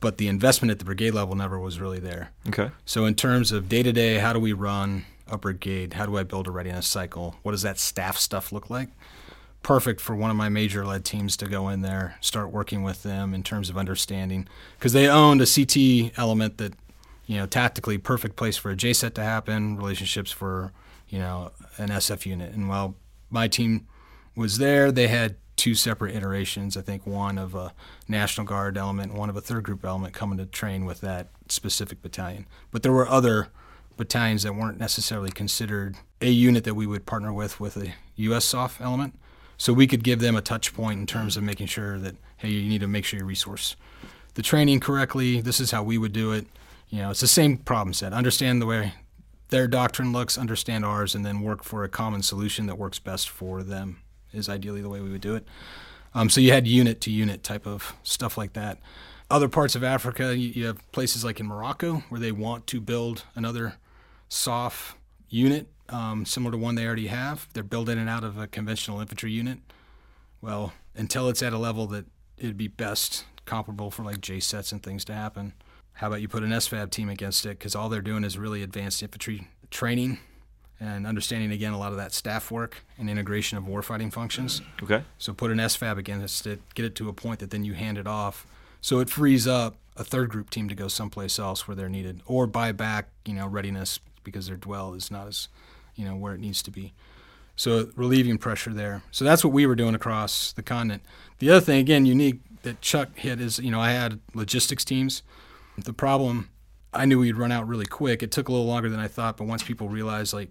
but the investment at the brigade level never was really there. Okay. So in terms of day to day, how do we run a brigade? How do I build a readiness cycle? What does that staff stuff look like? Perfect for one of my major led teams to go in there, start working with them in terms of understanding, because they owned a CT element that, you know, tactically perfect place for a JCET to happen, relationships for, you know, an SF unit. And while my team was there. They had two separate iterations. I think one of a National Guard element, one of a third group element coming to train with that specific battalion. But there were other battalions that weren't necessarily considered a unit that we would partner with with a U.S. soft element. So we could give them a touch point in terms of making sure that hey, you need to make sure you resource the training correctly. This is how we would do it. You know, it's the same problem set. Understand the way their doctrine looks, understand ours, and then work for a common solution that works best for them is ideally the way we would do it. Um, so you had unit to unit type of stuff like that. Other parts of Africa, you, you have places like in Morocco where they want to build another soft unit um, similar to one they already have. They're building it out of a conventional infantry unit. Well, until it's at a level that it'd be best comparable for like JCETs and things to happen. How about you put an SFAB team against it? Because all they're doing is really advanced infantry training and understanding again a lot of that staff work and integration of warfighting functions. Okay. So put an SFAB against it, get it to a point that then you hand it off, so it frees up a third group team to go someplace else where they're needed, or buy back you know readiness because their dwell is not as you know where it needs to be. So relieving pressure there. So that's what we were doing across the continent. The other thing again unique that Chuck hit is you know I had logistics teams. The problem I knew we'd run out really quick. It took a little longer than I thought, but once people realized like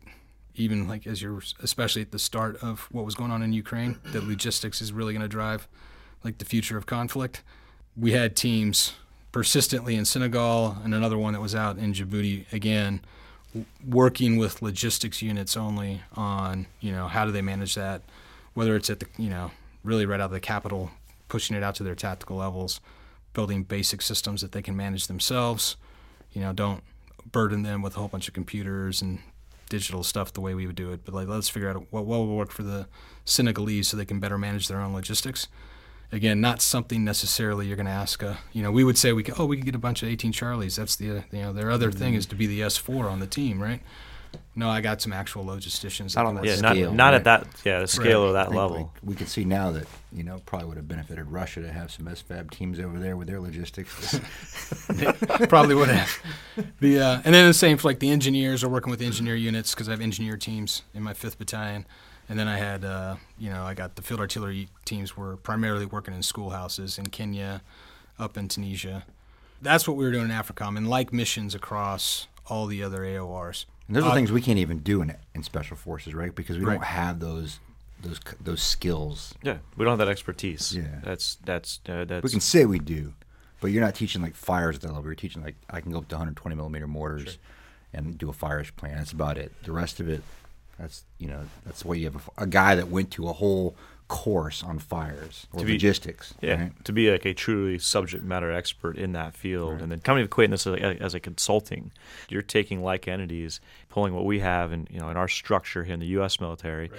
even like as you're especially at the start of what was going on in Ukraine, that logistics is really going to drive like the future of conflict. We had teams persistently in Senegal and another one that was out in Djibouti again working with logistics units only on, you know, how do they manage that whether it's at the, you know, really right out of the capital pushing it out to their tactical levels, building basic systems that they can manage themselves, you know, don't burden them with a whole bunch of computers and digital stuff the way we would do it, but like let's figure out what, what will work for the Senegalese so they can better manage their own logistics. Again, not something necessarily you're going to ask. A, you know, we would say we could, oh we could get a bunch of 18 Charlies. That's the you know their other mm-hmm. thing is to be the S4 on the team, right? No, I got some actual logisticians. Not on that yeah, scale, not, not right? at that yeah the scale right. or that level. Like we can see now that you know probably would have benefited Russia to have some SFAB teams over there with their logistics. probably would have. The uh, and then the same for like the engineers are working with engineer units because I have engineer teams in my fifth battalion, and then I had uh, you know I got the field artillery teams were primarily working in schoolhouses in Kenya, up in Tunisia. That's what we were doing in AFRICOM, and like missions across all the other AORs. And those are uh, things we can't even do in in special forces, right? Because we right. don't have those those those skills. Yeah, we don't have that expertise. Yeah, that's that's uh, that's. We can say we do, but you're not teaching like fires at that level. You're teaching like I can go up to 120 millimeter mortars, sure. and do a fires plan. That's about it. The rest of it, that's you know that's why you have a, a guy that went to a whole course on fires or To be- logistics. Yeah, right? to be like a truly subject matter expert in that field, and then coming to this as a, as a consulting, you're taking like entities, pulling what we have in you know in our structure here in the U.S. military,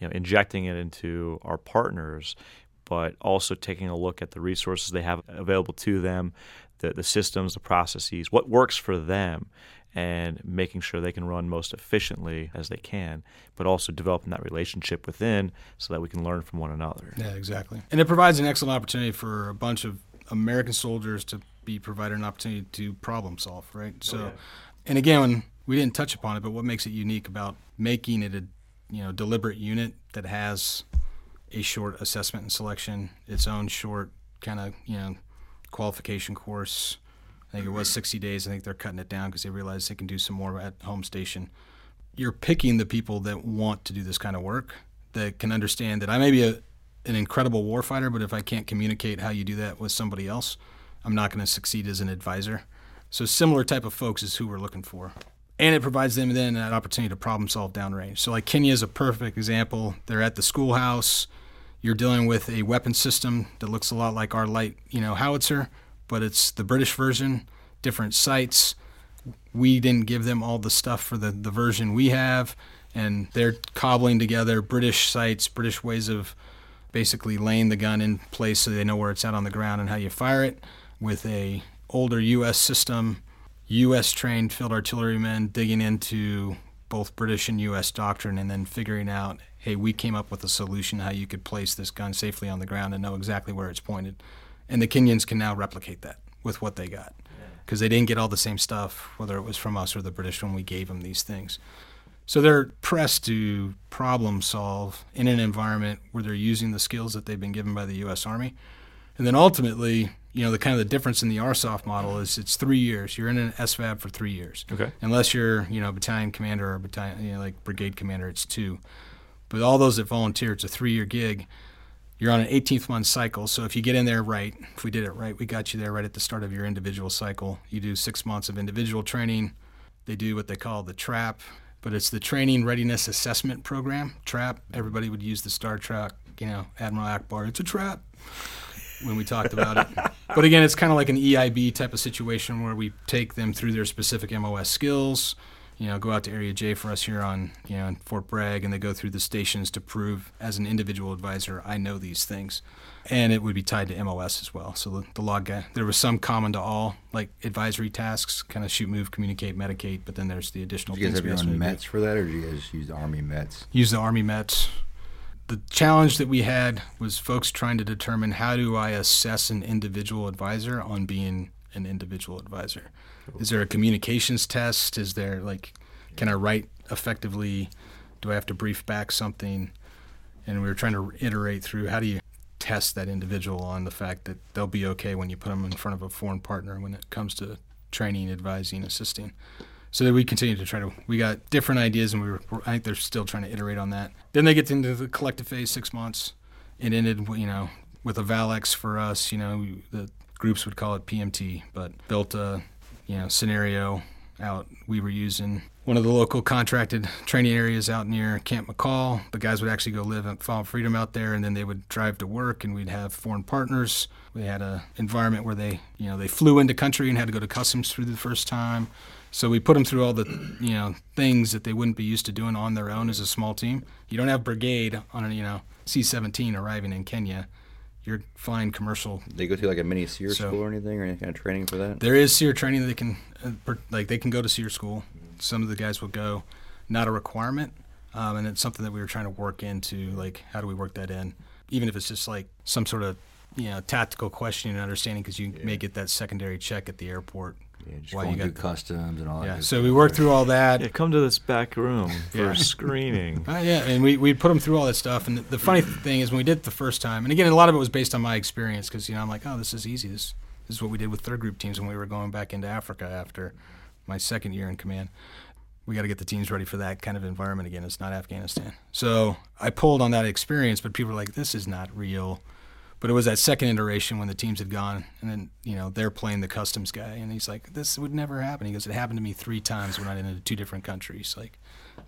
you know, injecting it into our partners, but also taking a look at the resources they have available to them, the the systems, the processes, what works for them. And making sure they can run most efficiently as they can, but also developing that relationship within so that we can learn from one another. Yeah, exactly. And it provides an excellent opportunity for a bunch of American soldiers to be provided an opportunity to problem solve, right? Oh, so, and again, we didn't touch upon it, but what makes it unique about making it a you know deliberate unit that has a short assessment and selection, its own short kind of you know qualification course. I think it was 60 days. I think they're cutting it down because they realize they can do some more at home station. You're picking the people that want to do this kind of work, that can understand that I may be a, an incredible warfighter, but if I can't communicate how you do that with somebody else, I'm not going to succeed as an advisor. So similar type of folks is who we're looking for. And it provides them then that opportunity to problem solve downrange. So like Kenya is a perfect example. They're at the schoolhouse. You're dealing with a weapon system that looks a lot like our light, you know, howitzer, but it's the British version, different sights. We didn't give them all the stuff for the, the version we have, and they're cobbling together British sights, British ways of basically laying the gun in place so they know where it's at on the ground and how you fire it with a older U.S. system, U.S. trained field artillerymen digging into both British and U.S. doctrine and then figuring out, hey, we came up with a solution how you could place this gun safely on the ground and know exactly where it's pointed. And the Kenyans can now replicate that with what they got because they didn't get all the same stuff, whether it was from us or the British when we gave them these things. So they're pressed to problem solve in an environment where they're using the skills that they've been given by the U.S. Army. And then ultimately, you know, the kind of the difference in the ARSOF model is it's three years. You're in an SFAB for three years. Okay. Unless you're, you know, battalion commander or battalion, you know, like brigade commander, it's two. But all those that volunteer, it's a three-year gig. You're on an 18th month cycle. So if you get in there right, if we did it right, we got you there right at the start of your individual cycle. You do six months of individual training. They do what they call the TRAP, but it's the Training Readiness Assessment Program. TRAP. Everybody would use the Star Trek, you know, Admiral Ackbar. It's a trap when we talked about it. But again, it's kind of like an EIB type of situation where we take them through their specific MOS skills. You know, go out to Area J for us here on you know Fort Bragg, and they go through the stations to prove as an individual advisor I know these things, and it would be tied to MOS as well. So the, the log guy, there was some common to all like advisory tasks, kind of shoot, move, communicate, medicate, but then there's the additional. Do you guys have your own them to do Mets for that, or do you guys use the Army Mets? use the Army Mets. The challenge that we had was folks trying to determine how do I assess an individual advisor on being an individual advisor. Is there a communications test? Is there like, can I write effectively? Do I have to brief back something? And we were trying to iterate through how do you test that individual on the fact that they'll be okay when you put them in front of a foreign partner when it comes to training, advising, assisting. So that we continue to try to. We got different ideas, and we were. I think they're still trying to iterate on that. Then they get into the collective phase, six months. It ended, you know, with a Valex for us. You know, the groups would call it PMT, but built a, you know, scenario out. We were using one of the local contracted training areas out near Camp McCall. The guys would actually go live at Fall Freedom out there, and then they would drive to work, and we'd have foreign partners. We had a environment where they, you know, they flew into country and had to go to customs through the first time. So we put them through all the, you know, things that they wouldn't be used to doing on their own as a small team. You don't have brigade on a, you know, C-17 arriving in Kenya. You're flying commercial. They go through like a mini SERE So- school or anything, or any kind of training for that? There is SERE training that they can, uh, like they can go to SERE school. Some of the guys will go, not a requirement, um, and it's something that we were trying to work into. Like, how do we work that in? Even if it's just like some sort of, you know, tactical questioning and understanding, because you may get that secondary check at the airport. Yeah, just Why going you through got- customs and all that. Yeah. good So stuff. we worked through all that. Yeah, come to this back room for Yeah. screening. Uh, yeah, and we we put them through all that stuff. And the, the funny thing is, when we did it the first time, and again, a lot of it was based on my experience, because you know I'm like, oh, this is easy. This this is what we did with third group teams when we were going back into Africa after my second year in command. We got to get the teams ready for that kind of environment again. It's not Afghanistan. So I pulled on that experience, but people were like, this is not real. But it was that second iteration when the teams had gone, and then you know they're playing the customs guy, and he's like, "This would never happen." He goes, "It happened to me three times when I went into two different countries. Like,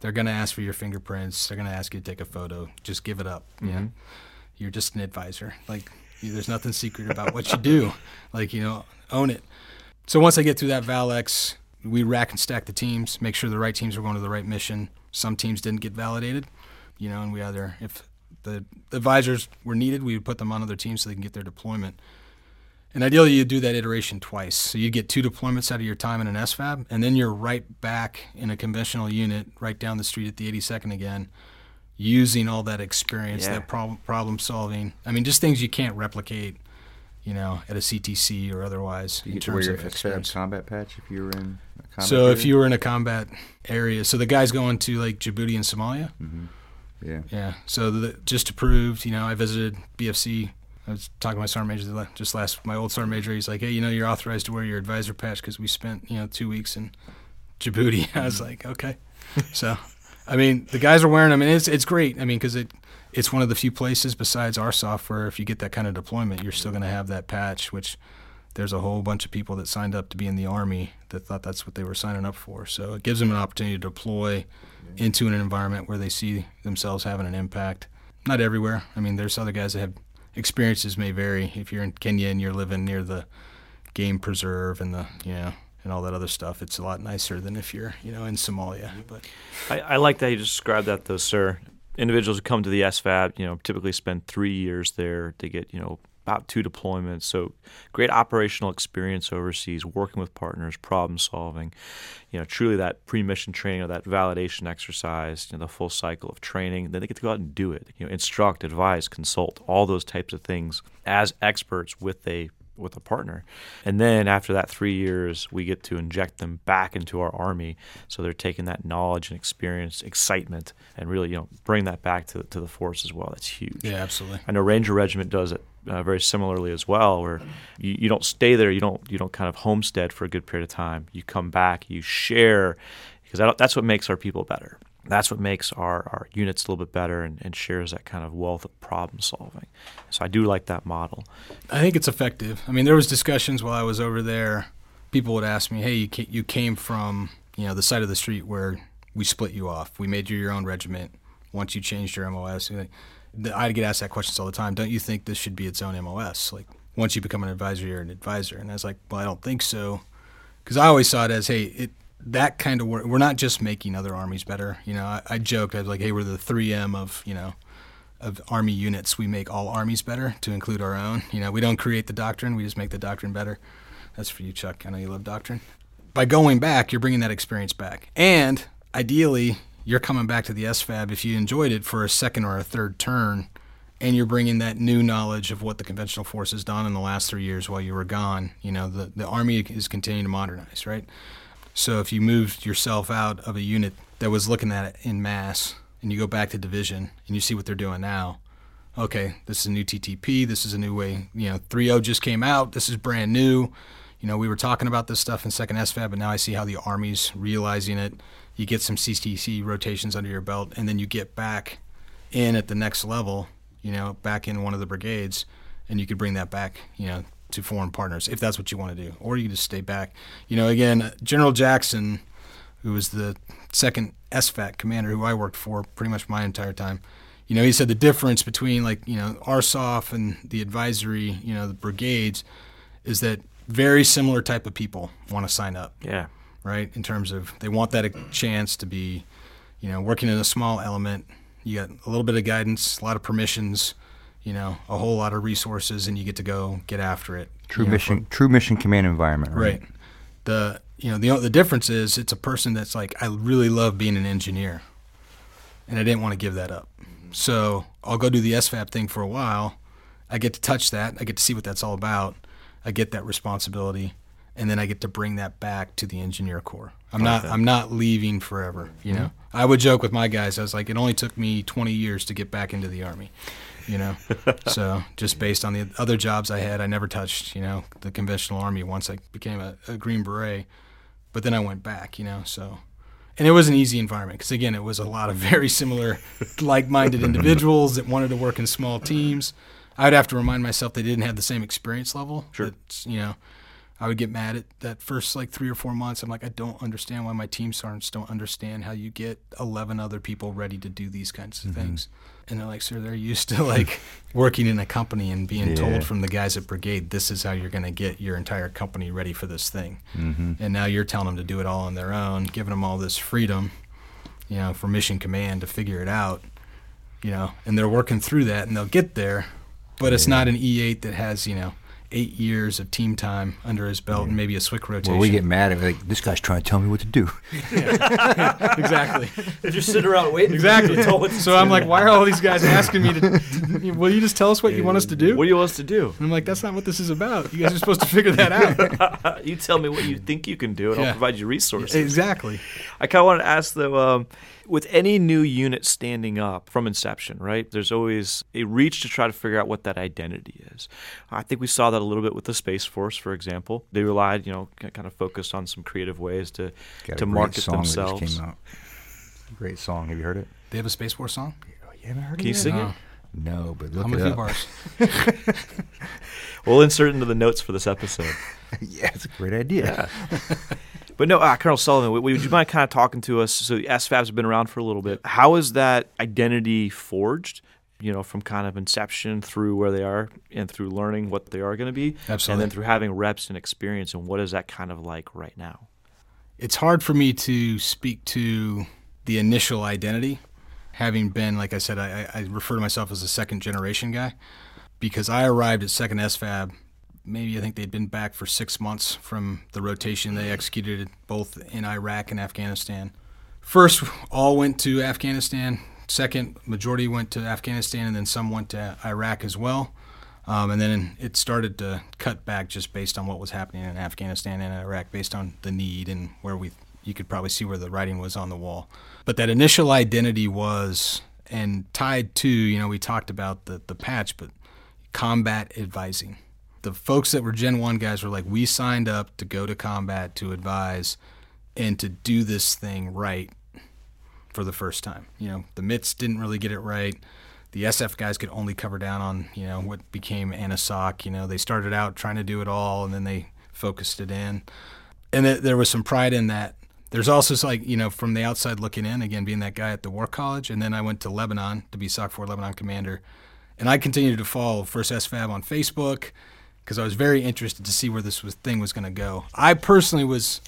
they're gonna ask for your fingerprints. They're gonna ask you to take a photo. Just give it up. Yeah. Mm-hmm. You're just an advisor. Like you, there's nothing secret about what you do. Like you know, own it. So once I get through that Valex, we rack and stack the teams, make sure the right teams are going to the right mission. Some teams didn't get validated, you know, and we either if the advisors were needed, we would put them on other teams so they can get their deployment. And ideally, you'd do that iteration twice. So you'd get two deployments out of your time in an SFAB, and then you're right back in a conventional unit right down the street at the 82nd again, using all that experience, Yeah. that problem, problem solving. I mean, just things you can't replicate, you know, at a CTC or otherwise You in to wear your of SFAB experience. combat patch if you were in a combat So if you were in a combat area, so the guys going to like Djibouti and Somalia, mm-hmm. Yeah. yeah. So the, just approved. You know, I visited BFC. I was talking to my sergeant major just last. My old sergeant major. He's like, hey, you know, you're authorized to wear your advisor patch because we spent you know two weeks in Djibouti. I was mm-hmm. like, okay. so, I mean, the guys are wearing them, and it's it's great. I mean, because it it's one of the few places besides ARSOF. If you get that kind of deployment, you're still going to have that patch, which. There's a whole bunch of people that signed up to be in the army that thought that's what they were signing up for. So it gives them an opportunity to deploy into an environment where they see themselves having an impact. Not everywhere. I mean, there's other guys that have experiences may vary. If you're in Kenya and you're living near the game preserve and the you know and all that other stuff, it's a lot nicer than if you're you know in Somalia. But I, I like that you described that, though, sir. Individuals who come to the SFAB, you know, typically spend three years there to get, you know, about two deployments. So great operational experience overseas, working with partners, problem solving. You know, truly that pre-mission training or that validation exercise, you know, the full cycle of training. Then they get to go out and do it. You know, instruct, advise, consult, all those types of things as experts with a with a partner. And then after that three years, we get to inject them back into our army. So they're taking that knowledge and experience, excitement, and really, you know, bring that back to, to the force as well. That's huge. yeah, absolutely. I know Ranger Regiment does it uh, very similarly as well, where you, you don't stay there, you don't you don't kind of homestead for a good period of time. You come back, you share, because that, that's what makes our people better. That's what makes our, our units a little bit better and, and shares that kind of wealth of problem solving. So I do like that model. I think it's effective. I mean, there was discussions while I was over there. People would ask me, "Hey, you you came from you know the side of the street where we split you off. We made you your own regiment. Once you changed your MOS, I get asked that questions all the time. Don't you think this should be its own MOS? Like once you become an advisor, you're an advisor. And I was like, well, I don't think so, because I always saw it as, hey, it that kind of work. We're not just making other armies better. You know, I, I joked, I was like, hey, we're the 3M of you know of army units. We make all armies better to include our own. You know, we don't create the doctrine, we just make the doctrine better. That's for you, Chuck. I know you love doctrine. By going back, you're bringing that experience back. And ideally, you're coming back to the SFAB if you enjoyed it for a second or a third turn, and you're bringing that new knowledge of what the conventional force has done in the last three years while you were gone. You know, the, the Army is continuing to modernize, right? So if you moved yourself out of a unit that was looking at it in mass and you go back to division and you see what they're doing now, okay, this is a new TTP, this is a new way, you know, 3.0 just came out, this is brand new. You know, we were talking about this stuff in second SFAB, but now I see how the Army's realizing it. You get some CTC rotations under your belt, and then you get back in at the next level, you know, back in one of the brigades, and you could bring that back, you know, to foreign partners if that's what you want to do, or you just stay back. You know, again, General Jackson, who was the second SFAB commander who I worked for pretty much my entire time, you know, he said the difference between like you know ARSOF and the advisory, you know, the brigades, is that very similar type of people want to sign up Yeah. Right? In terms of they want that chance to be, you know, working in a small element. You got a little bit of guidance, a lot of permissions, you know, a whole lot of resources, and you get to go get after it. True you know, mission, true mission command environment, right? right? The you know the the difference is it's a person that's like I really love being an engineer, and I didn't want to give that up. So I'll go do the SFAB thing for a while. I get to touch that. I get to see what that's all about. I get that responsibility, and then I get to bring that back to the engineer corps. I'm not I'm not leaving forever. You know, I would joke with my guys. I was like, it only took me 20 years to get back into the army. You know, so just based on the other jobs I had, I never touched. You know, the conventional army once I became a, a Green Beret, but then I went back. You know, so and it was an easy environment because again, it was a lot of very similar, like-minded individuals that wanted to work in small teams. I'd have to remind myself they didn't have the same experience level. Sure. That's, you know, I would get mad at that first like three or four months. I'm like, I don't understand why my team sergeants don't understand how you get 11 other people ready to do these kinds of things. And they're like, sir, they're used to like working in a company and being Yeah. told from the guys at brigade, this is how you're going to get your entire company ready for this thing. Mm-hmm. And now you're telling them to do it all on their own, giving them all this freedom, you know, for mission command to figure it out, you know, and they're working through that and they'll get there, but it's not an E8 that has, you know, eight years of team time under his belt and maybe a SWCS rotation. Well, we get mad at like this guy's trying to tell me what to do. exactly. If you're sitting around waiting, Exactly. So I'm like, why are all these guys asking me to? Will you just tell us what you want us to do? What do you want us to do? And I'm like, that's not what this is about. You guys are supposed to figure that out. you tell me what you think you can do, and Yeah. I'll provide you resources. exactly. I kind of want to ask though, um, with any new unit standing up from inception, right? There's always a reach to try to figure out what that identity is. I think we saw that a little bit with the Space Force, for example. They relied, you know, kind of focused on some creative ways to Got a to great market song that just themselves. came out. Great song. Have you heard it? They have a Space Force song. Oh, you haven't heard Can you sing No. it? No, but look I'm a it few bars. We'll insert into the notes for this episode. yeah, it's a great idea. But no, uh, Colonel Sullivan, would, would you mind kind of talking to us? So the SFABs have been around for a little bit. How is that identity forged? You know, from kind of inception through where they are and through learning what they are going to be, and then through having reps and experience. And what is that kind of like right now? It's hard for me to speak to the initial identity, having been, like I said, I, I I refer to myself as a second generation guy because I arrived at second SFAB. Maybe I think they'd been back for six months from the rotation they executed both in Iraq and Afghanistan. First, all went to Afghanistan. Second, majority went to Afghanistan, and then some went to Iraq as well. Um, and then it started to cut back just based on what was happening in Afghanistan and Iraq, based on the need and where we you could probably see where the writing was on the wall. But that initial identity was and tied to you know we talked about the the patch, but combat advising. The folks that were Gen One guys were like, we signed up to go to combat to advise and to do this thing right for the first time. You know, the MITs didn't really get it right. The SF guys could only cover down on, you know, what became ANASOC. You know, they started out trying to do it all and then they focused it in. And th- there was some pride in that. There's also like, you know, from the outside looking in, again, being that guy at the War College. And then I went to Lebanon to be SOCFWD Lebanon commander. And I continued to follow First SFAB on Facebook because I was very interested to see where this was, thing was going to go. I personally was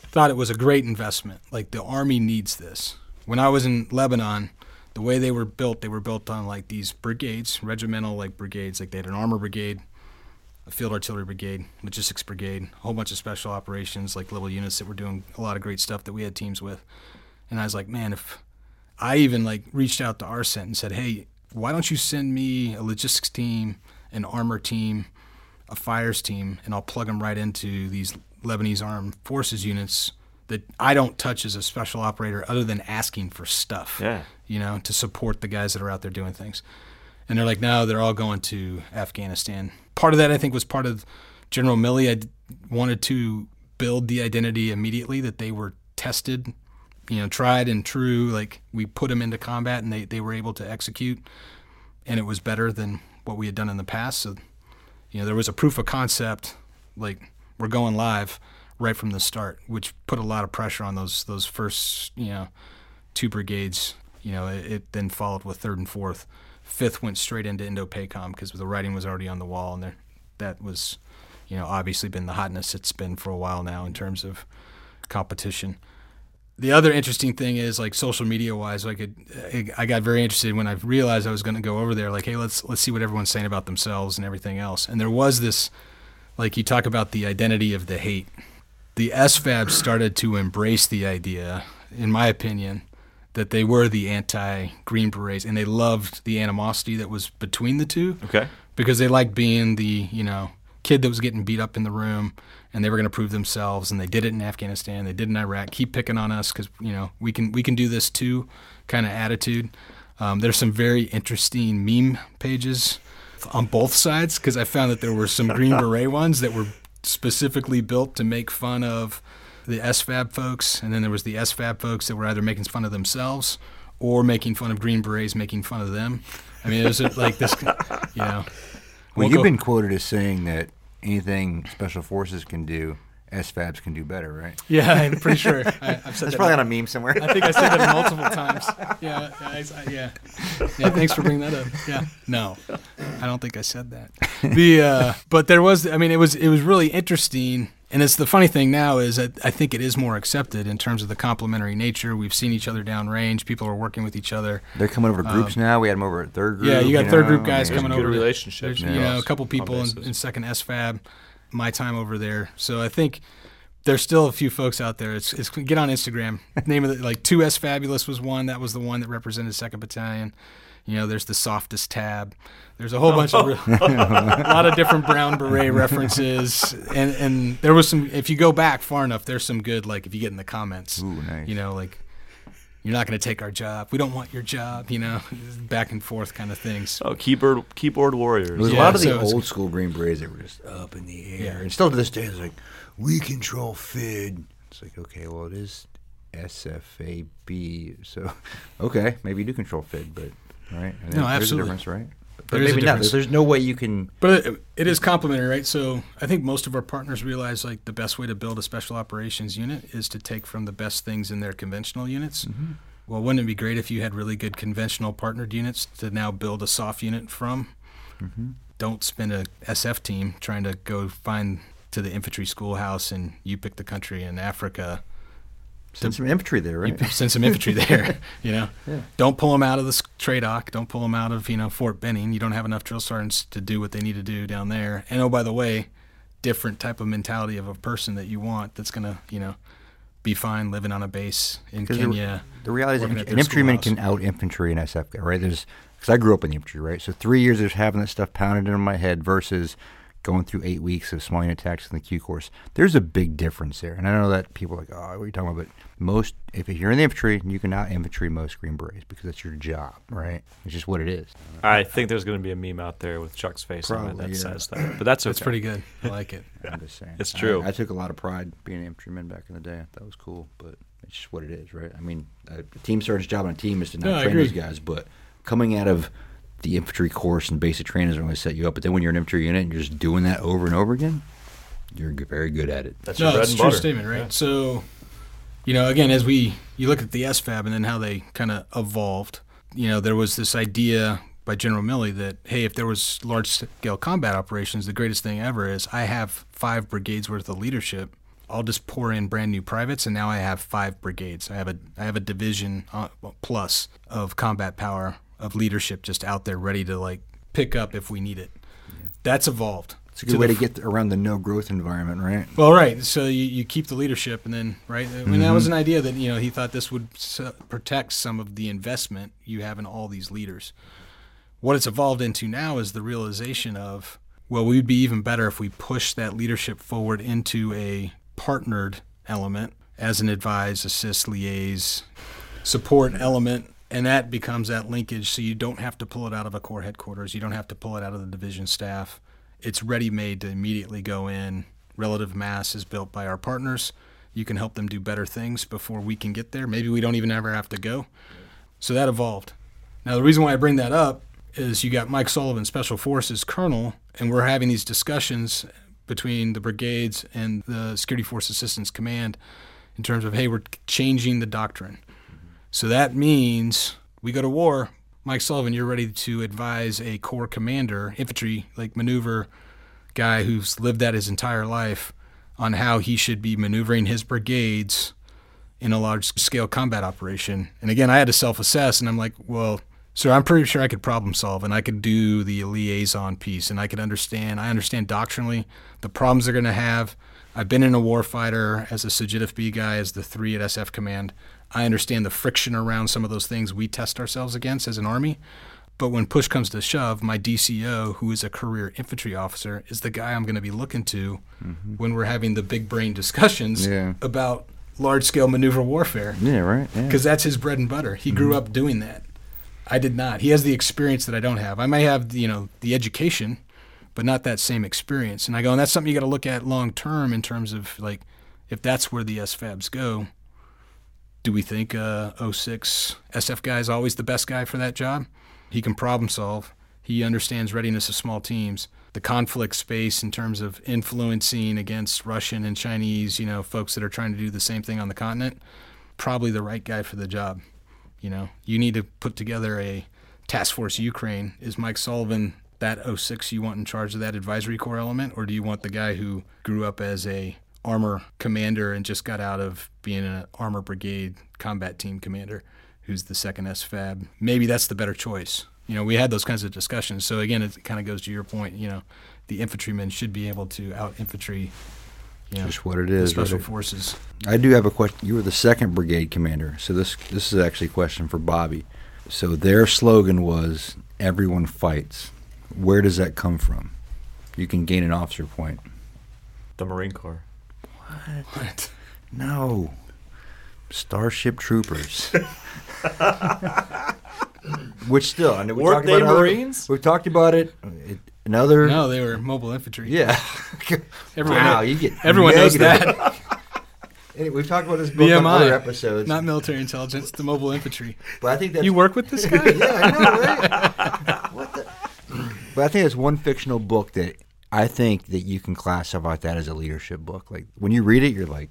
thought it was a great investment. Like the army needs this. When I was in Lebanon, the way they were built, they were built on like these brigades, regimental like brigades. Like they had an armor brigade, a field artillery brigade, logistics brigade, a whole bunch of special operations, like little units that were doing a lot of great stuff that we had teams with. And I was like, man, if I even like reached out to ARCENT and said, hey, why don't you send me a logistics team, an armor team, a fires team, and I'll plug them right into these Lebanese armed forces units that I don't touch as a special operator other than asking for stuff, Yeah. you know, to support the guys that are out there doing things. And they're like, no, they're all going to Afghanistan. Part of that, I think, was part of General Milley. I wanted to build the identity immediately that they were tested, you know, tried and true. Like we put them into combat and they, they were able to execute, and it was better than what we had done in the past. So, you know, there was a proof of concept, like we're going live right from the start, which put a lot of pressure on those those first, you know, two brigades. You know, it, it then followed with third and fourth. Fifth went straight into Indo-PACOM because the writing was already on the wall, and there, that was, you know, obviously been the hotness it's been for a while now in terms of competition. The other interesting thing is like social media wise, like it, I got very interested when I realized I was going to go over there. Like, hey, let's let's see what everyone's saying about themselves and everything else. And there was this, like you talk about the identity of the hate. The SFAB started to embrace the idea, in my opinion, that they were the anti Green Berets, and they loved the animosity that was between the two Okay. because they liked being the you know kid that was getting beat up in the room and they were going to prove themselves and they did it in Afghanistan they did it in Iraq. Keep picking on us because you know we can we can do this too kind of attitude. Um, there's some very interesting meme pages on both sides because I found that there were some Green Beret ones that were specifically built to make fun of the SFAB folks and then there was the SFAB folks that were either making fun of themselves or making fun of Green Berets making fun of them. I mean it was like this you know. Well, We'll you've go- been quoted as saying that anything special forces can do, SFABs can do better, right? Yeah, I'm pretty sure. I, I've said That's that. probably on a meme somewhere. I think I said that multiple times. Yeah, yeah, I, I- yeah, yeah. Thanks for bringing that up. Yeah, no, I don't think I said that. The uh, but there was. I mean, it was it was really interesting. And it's the funny thing now is that I think it is more accepted in terms of the complementary nature. We've seen each other downrange. People are working with each other. They're coming over to groups now. We had them over at third group. Um, Yeah, you got third group guys and- coming good over. relationships, yeah. You know, a couple people in, basis. in second SFAB. My time over there. So I think there's still a few folks out there. It's, it's get on Instagram. Name of it like two S Fabulous was one. That was the one that represented Second Battalion. You know, there's the softest tab. There's a whole bunch of re- a lot of different brown beret references, and and there was some. If you go back far enough, there's some good. Like if you get in the comments, Ooh, nice. you know, like you're not going to take our job. We don't want your job. You know, back and forth kind of things. Oh, keyboard keyboard warriors. There was a lot of the so it's- old school Green Berets that were just up in the air. Yeah. And still to this day, it's like, we control FID. It's like, okay, well, it is SFAB. So, okay, maybe you do control FID, but, right? And No, there's absolutely. a difference, right? But There maybe not. There's no way you can. But it, it is complementary, right? So I think most of our partners realize like the best way to build a special operations unit is to take from the best things in their conventional units. Mm-hmm. Well, wouldn't it be great if you had really good conventional partnered units to now build a soft unit from? Mm-hmm. Don't spend a SF team trying to go find to the infantry schoolhouse and you pick the country in Africa. Send some infantry there, You right? send some infantry there, you know. Yeah. Don't pull them out of the TRADOC. Don't pull them out of you know Fort Benning. You don't have enough drill sergeants to do what they need to do down there. And oh, by the way, different type of mentality of a person that you want that's gonna you know be fine living on a base in 'Cause the- Kenya. The reality is, an infantryman can out infantry an SF guy, right? There's because I grew up in the infantry, right? So three years of having that stuff pounded into my head versus going through eight weeks of small unit tactics in the Q course. There's a big difference there, and I know that people are like, oh, what are you talking about? But most, if you're in the infantry, you can out infantry most Green Berets because that's your job, right? It's just what it is. I think there's going to be a meme out there with Chuck's face on it that yeah. says that. But that's okay. That's pretty good. I like it. I'm just saying. It's true. I, took a lot of pride being an infantryman back in the day. That was cool, but it's just what it is, right? I mean, a team sergeant's job on a team is to not No, train those guys, but coming out of the infantry course and basic training is going to set you up. But then when you're an infantry unit and you're just doing that over and over again, you're very good at it. That's your no, bread it's a true butter. statement, right? Yeah. So, you know, again, as we you look at the SFAB and then how they kind of evolved, you know, there was this idea by General Milley that hey, if there was large scale combat operations, the greatest thing ever is I have five brigades worth of leadership. I'll just pour in brand new privates, and now I have five brigades. I have a I have a division uh, plus of combat power of leadership just out there ready to like pick up if we need it. That's evolved. It's a good way the to get around the no growth environment, right? well, right. So you, you keep the leadership, and then right. I mean, that was mm-hmm. an idea that you know he thought this would protect some of the investment you have in all these leaders. What it's evolved into now is the realization of well, we'd be even better if we push that leadership forward into a partnered element as an advise, assist, liaise, support element. And that becomes that linkage, so you don't have to pull it out of a core headquarters. You don't have to pull it out of the division staff. It's ready made to immediately go in. Relative mass is built by our partners. You can help them do better things before we can get there. Maybe we don't even ever have to go. So that evolved. Now, the reason why I bring that up is you got Mike Sullivan, Special Forces Colonel, and we're having these discussions between the brigades and the Security Force Assistance Command in terms of, hey, we're changing the doctrine. So that means we go to war. Mike Sullivan, you're ready to advise a corps commander, infantry, like maneuver guy who's lived that his entire life on how he should be maneuvering his brigades in a large scale combat operation. And again, I had to self assess and I'm like, well, sir, I'm pretty sure I could problem solve and I could do the liaison piece and I could understand. I understand doctrinally the problems they're going to have. I've been in a warfighter as a Sujit B guy, as the three at SF Command. I understand the friction around some of those things we test ourselves against as an Army. But when push comes to shove, my DCO, who is a career infantry officer, is the guy I'm going to be looking to mm-hmm. when we're having the big brain discussions Yeah. about large scale maneuver warfare Yeah, right. Yeah. because that's his bread and butter. He grew mm-hmm. up doing that. I did not. He has the experience that I don't have. I may have, you know, the education, but not that same experience. And I go, and that's something you got to look at long term in terms of like, if that's where the SFABs go, do we think uh, 06 SF guy is always the best guy for that job? He can problem solve. He understands readiness of small teams. the conflict space in terms of influencing against Russian and Chinese, you know, folks that are trying to do the same thing on the continent, probably the right guy for the job. You know, you need to put together a task force Ukraine. Is Mike Sullivan that 06 you want in charge of that advisory corps element, or do you want the guy who grew up as a armor commander and just got out of being an armor brigade combat team commander, who's the second SFAB? Maybe that's the better choice. You know, we had those kinds of discussions. So again, it kind of goes to your point. You know, the infantrymen should be able to out infantry. You know, Just what it the is. special right? forces. I do have a question. You were the second brigade commander, so this this is actually a question for Bobby. So their slogan was "Everyone fights." Where does that come from? You can gain an officer point. The Marine Corps. What? No, Starship Troopers. Which still, I know we Weren't talked they about other- Marines? We've talked about it. it another. No, they were mobile infantry. Yeah. Everyone wow, knows- you get Everyone knows negative. that. Anyway, we've talked about this book on BMI. other episodes, Not military intelligence, the mobile infantry. but I think that's You work with this guy? yeah, I know, right? what the? But I think it's one fictional book that I think that you can classify that as a leadership book. Like when you read it, you're like,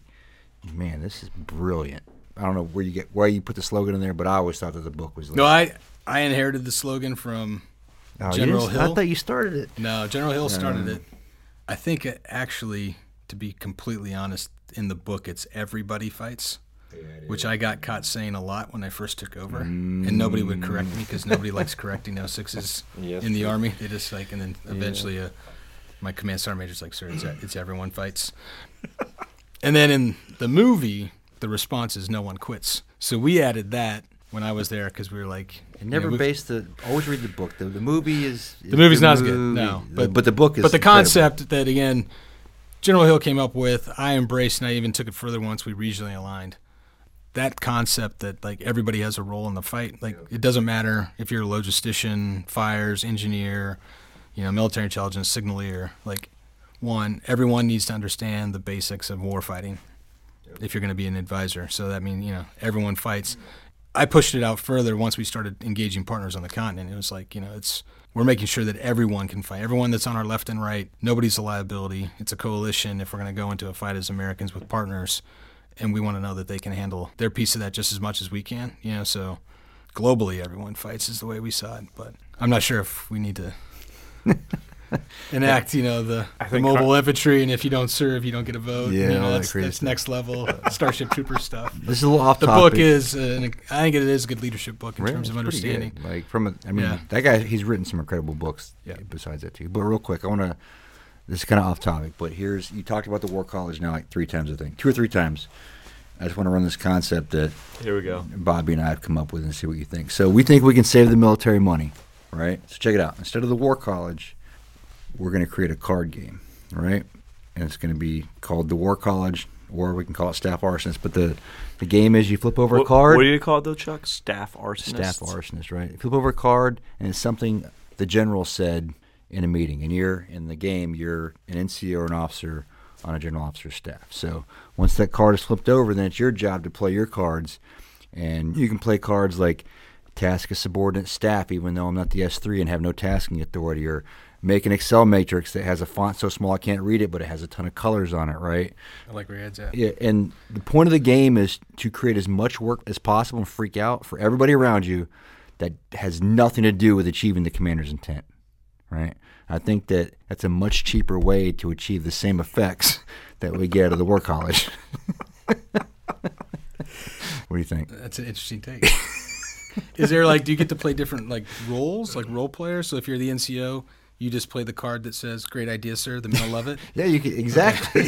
man, this is brilliant. I don't know where you get why you put the slogan in there, but I always thought that the book was. Like, No, I I inherited the slogan from Oh, General didn't- I thought you started it. No, General Hill started Um, it. I think it actually, to be completely honest, in the book it's everybody fights, which I got caught saying a lot when I first took over, and nobody would correct me because nobody likes correcting no sixes Yes, in the true. army. They just like, and then eventually, uh, my command sergeant major's like, "Sir, it's, it's everyone fights." and then in the movie, the response is "No one quits." So we added that when I was there because we were like, And never you know, based the. Always read the book. The, the movie is. the movie's good not as good. movie. No, uh, but but the book is. But the incredible. concept that again, General Hill came up with, I embraced, and I even took it further once we regionally aligned. That concept that like everybody has a role in the fight. Like it doesn't matter if you're a logistician, fires, engineer, you know, military intelligence, signalier. Like one, everyone needs to understand the basics of war fighting. If you're going to be an advisor, so that means you know everyone fights. I pushed it out further once we started engaging partners on the continent. It was like, you know, it's we're making sure that everyone can fight. Everyone that's on our left and right, nobody's a liability. It's a coalition if we're going to go into a fight as Americans with partners and we want to know that they can handle their piece of that just as much as we can, you know, so globally everyone fights is the way we saw it, but I'm not sure if we need to enact, you know, the, the think mobile infantry and if you don't serve, you don't get a vote. Yeah, you know, that's, crazy that's next level Starship Trooper stuff This is a little off the topic. book is, uh, an, I think it is a good leadership book in Really? terms of It's pretty understanding. good. Like from, a, I mean, Yeah. that guy, he's written some incredible books. Yeah. Besides that too, but real quick, I want to. This is kind of off topic, but here's you talked about the War College now like three times, I think, two or three times. I just want to run this concept that Here we go. Bobby and I have come up with and see what you think. So we think we can save the military money, right? So check it out. Instead of the War College, we're going to create a card game, right? And it's going to be called the War College, or we can call it Staff Arsonist. But the the game is you flip over a card. what do you call it though, Chuck? Staff arsonist. Staff arsonist, right? You flip over a card, and it's something the general said in a meeting, and you're in the game. You're an NCO or an officer on a general officer's staff. So once that card is flipped over, then it's your job to play your cards, and you can play cards like task a subordinate staff, even though I'm not the S3 and have no tasking authority, or make an Excel matrix that has a font so small I can't read it, but it has a ton of colors on it, right? I like where your head's at. Yeah, and the point of the game is to create as much work as possible and freak out for everybody around you that has nothing to do with achieving the commander's intent, right? I think that that's a much cheaper way to achieve the same effects that we get out of the war college. what do you think? That's an interesting take. Is there like, do you get to play different like roles, like role players? So if you're the NCO, you just play the card that says "Great idea, sir." The men love it. Yeah, you can exactly.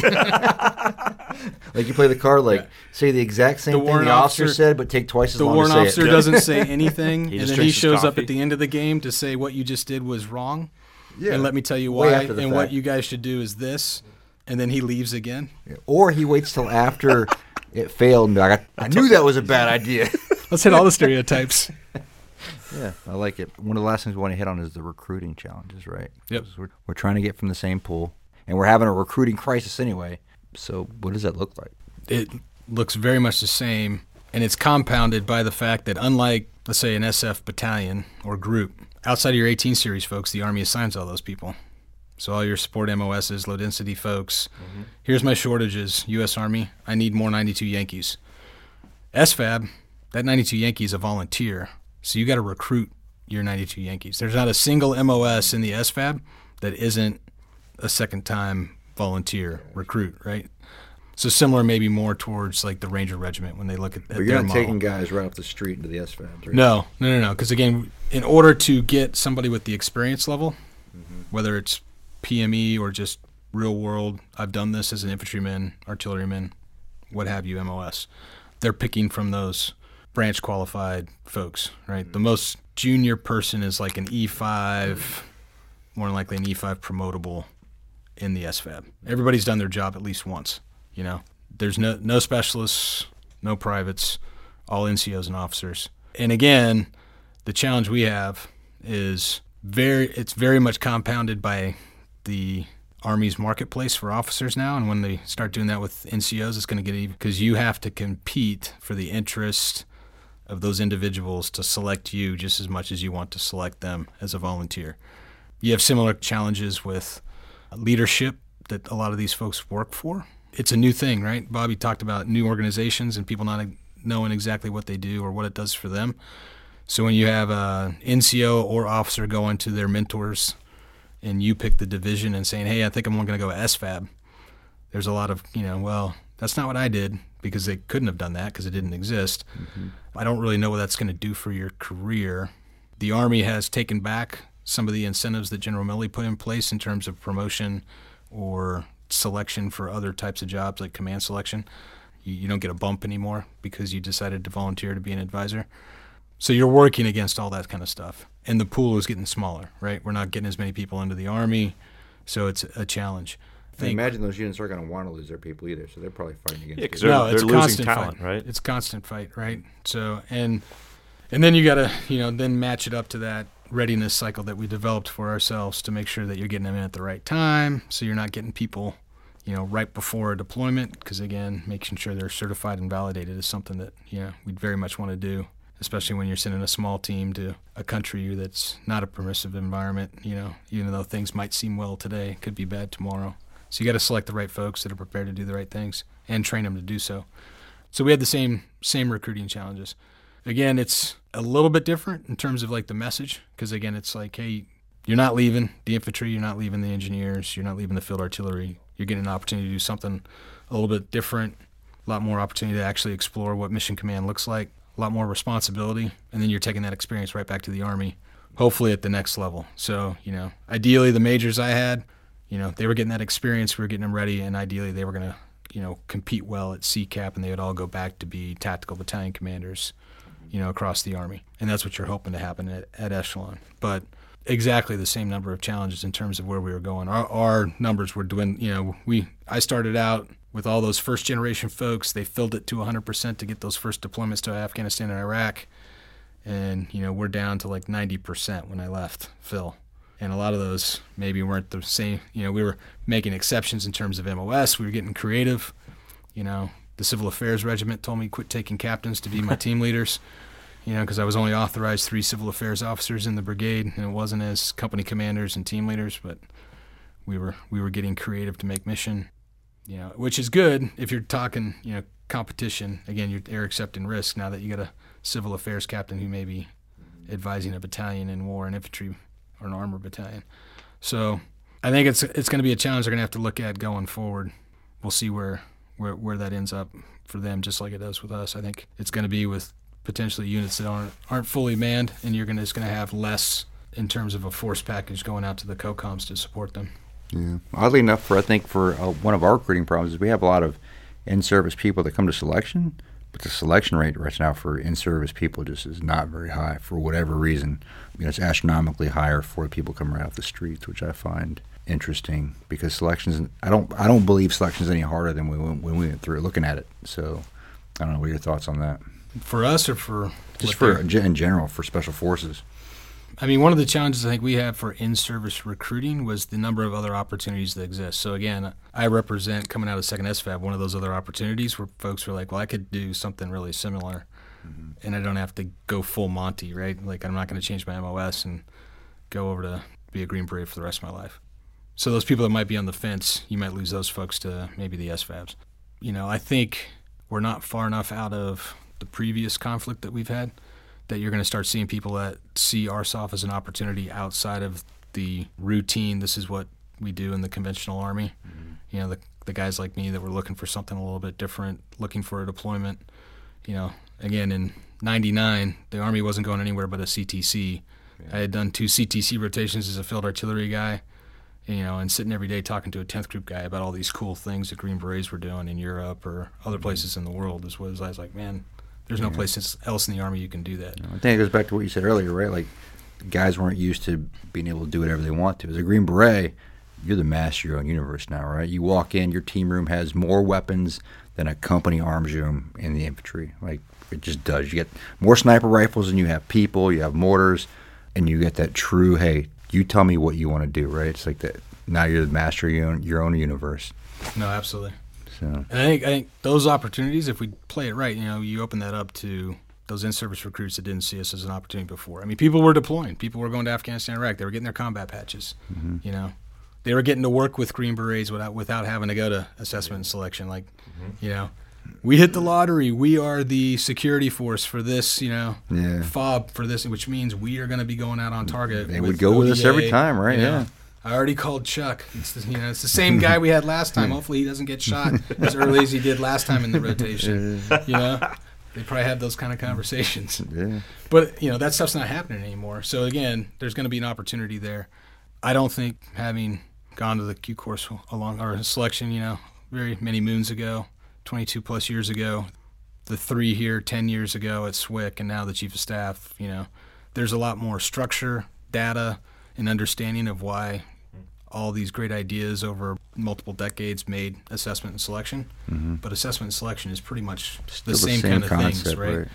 like you play the card, like Yeah. say the exact same The thing warrant the officer, officer- said, but take twice as long. The warrant officer doesn't say anything, He and then he shows up at the end of the game to say what you just did was wrong, Yeah. and let me tell you why, and what you guys should do is this, and then he leaves again. Or he waits till after it failed and I, I knew that was a bad idea. Let's hit all the stereotypes. yeah, I like it. One of the last things we want to hit on is the recruiting challenges, right? Yep. We're, we're trying to get from the same pool, and we're having a recruiting crisis anyway. So, what does that look like? it looks very much the same, and it's compounded by the fact that unlike, let's say, an SF battalion or group, outside of your 18 series folks, the Army assigns all those people. So all your support MOSs, low density folks. Mm-hmm. Here's my shortages. U.S. Army, I need more 92 Yankees. SFAB, that 92 Yankee is a volunteer, so you got to recruit your 92 Yankees. There's not a single MOS in the SFAB that isn't a second time volunteer recruit, right? So similar, maybe more towards like the Ranger Regiment when they look at, at But you're not model. taking guys right off the street into the SFABs, right? No, no, no, no. Because again, in order to get somebody with the experience level, mm-hmm. whether it's PME or just real world, I've done this as an infantryman, artilleryman, what have you, MOS. They're picking from those branch qualified folks, right? The mm. most junior person is like an E5, more than likely an E5 promotable in the SFAB. Everybody's done their job at least once. You know, there's no no specialists, no privates, all NCOs and officers. And again, the challenge we have is very it's very much compounded by the Army's marketplace for officers now. And when they start doing that with NCOs, it's going to get even because you have to compete for the interest of those individuals to select you just as much as you want to select them as a volunteer. You have similar challenges with leadership that a lot of these folks work for. It's a new thing, right? Bobby talked about new organizations and people not knowing exactly what they do or what it does for them. So when you have a NCO or officer going to their mentors and you pick the division and saying, "Hey, I think I'm going to go SFAB," there's a lot of you know, well, that's not what I did because they couldn't have done that because it didn't exist. Mm-hmm. I don't really know what that's going to do for your career. The Army has taken back some of the incentives that General Milley put in place in terms of promotion or selection for other types of jobs like command selection. You, you don't get a bump anymore because you decided to volunteer to be an advisor. So you're working against all that kind of stuff. And the pool is getting smaller, right? We're not getting as many people into the Army. So it's a challenge. I imagine those units aren't going to want to lose their people either, so they're probably fighting against Yeah, it. 'cause they're- no, it's losing constant talent, fight. right? It's constant fight, right? So and and then you got to you know then match it up to that readiness cycle that we developed for ourselves to make sure that you're getting them in at the right time, so you're not getting people you know right before a deployment because again making sure they're certified and validated is something that you know we'd very much want to do especially when you're sending a small team to a country that's not a permissive environment you know even though things might seem well today it could be bad tomorrow so you got to select the right folks that are prepared to do the right things and train them to do so so we had the same same recruiting challenges. Again, it's a little bit different in terms of like the message because again, it's like, hey, you're not leaving the infantry, you're not leaving the engineers, you're not leaving the field artillery. You're getting an opportunity to do something a little bit different, a lot more opportunity to actually explore what mission command looks like, a lot more responsibility, and then you're taking that experience right back to the army, hopefully at the next level. So, you know, ideally the majors I had, you know, they were getting that experience, we were getting them ready, and ideally they were going to, you know, compete well at BCAP and they would all go back to be tactical battalion commanders, you know, across the Army. And that's what you're hoping to happen at, at Echelon. But exactly the same number of challenges in terms of where we were going. Our, our numbers were doing, you know, we, I started out with all those first generation folks. They filled it to 100% to get those first deployments to Afghanistan and Iraq. And, you know, we're down to like 90% when I left Phil and a lot of those maybe weren't the same. You know, we were making exceptions in terms of MOS. We were getting creative. You know, the Civil Affairs Regiment told me quit taking captains to be my team leaders. You know, because I was only authorized three civil affairs officers in the brigade, and it wasn't as company commanders and team leaders. But we were we were getting creative to make mission. You know, which is good if you're talking. You know, competition. Again, you're, you're accepting risk now that you got a civil affairs captain who may be advising a battalion in war and infantry or an armor battalion. So I think it's it's going to be a challenge they're going to have to look at going forward. We'll see where, where where that ends up for them, just like it does with us. I think it's going to be with potentially units that aren't aren't fully manned, and you're going to just going to have less in terms of a force package going out to the COCOMs to support them. Yeah. Oddly enough, for I think for uh, one of our recruiting problems is we have a lot of in-service people that come to selection, but the selection rate right now for in-service people just is not very high for whatever reason. You know, it's astronomically higher for people coming right off the streets, which I find interesting because selections. I don't. I don't believe selections any harder than we went, when we went through looking at it. So I don't know. What are your thoughts on that? For us, or for Just for in general for special forces. I mean, one of the challenges I think we have for in-service recruiting was the number of other opportunities that exist. So again, I represent coming out of Second SFAB one of those other opportunities where folks were like, "Well, I could do something really similar, mm-hmm. and I don't have to go full Monty, right? Like I'm not going to change my MOS and go over to be a Green Beret for the rest of my life." So those people that might be on the fence, you might lose those folks to maybe the SFABs. You know, I think we're not far enough out of the previous conflict that we've had that you're going to start seeing people that see ARSOF as an opportunity outside of the routine. This is what we do in the conventional army. Mm-hmm. You know, the the guys like me that were looking for something a little bit different, looking for a deployment. You know, again in '99, the army wasn't going anywhere but a CTC. Yeah. I had done two CTC rotations as a field artillery guy you know, and sitting every day talking to a 10th group guy about all these cool things that Green Berets were doing in Europe or other places in the world is was I was like, man, there's no place else in the Army you can do that. I think it goes back to what you said earlier, right? Like, guys weren't used to being able to do whatever they want to. As a Green Beret, you're the master of your own universe now, right? You walk in, your team room has more weapons than a company arms room in the infantry. Like, it just does. You get more sniper rifles than you have people, you have mortars, and you get that true, hey, you tell me what you want to do, right? It's like that. Now you're the master of your own, your own universe. No, absolutely. So, and I think I think those opportunities, if we play it right, you know, you open that up to those in-service recruits that didn't see us as an opportunity before. I mean, people were deploying. People were going to Afghanistan, Iraq. They were getting their combat patches. Mm-hmm. You know, they were getting to work with Green Berets without without having to go to assessment and selection. Like, mm-hmm. you know, we hit the lottery. We are the security force for this, you know, yeah. fob for this, which means we are going to be going out on target. They would go ODA, with us every time, right? You know, yeah. I already called Chuck. It's the, you know, it's the same guy we had last time. Hopefully, he doesn't get shot as early as he did last time in the rotation. You know, they probably have those kind of conversations. Yeah. But you know, that stuff's not happening anymore. So again, there's going to be an opportunity there. I don't think having gone to the Q course along our selection, you know, very many moons ago, 22 plus years ago, the three here 10 years ago at SWCS, and now the chief of staff, you know, there's a lot more structure, data, and understanding of why all these great ideas over multiple decades made assessment and selection. Mm-hmm. But assessment and selection is pretty much the same, the same, kind of concept, things, right? right?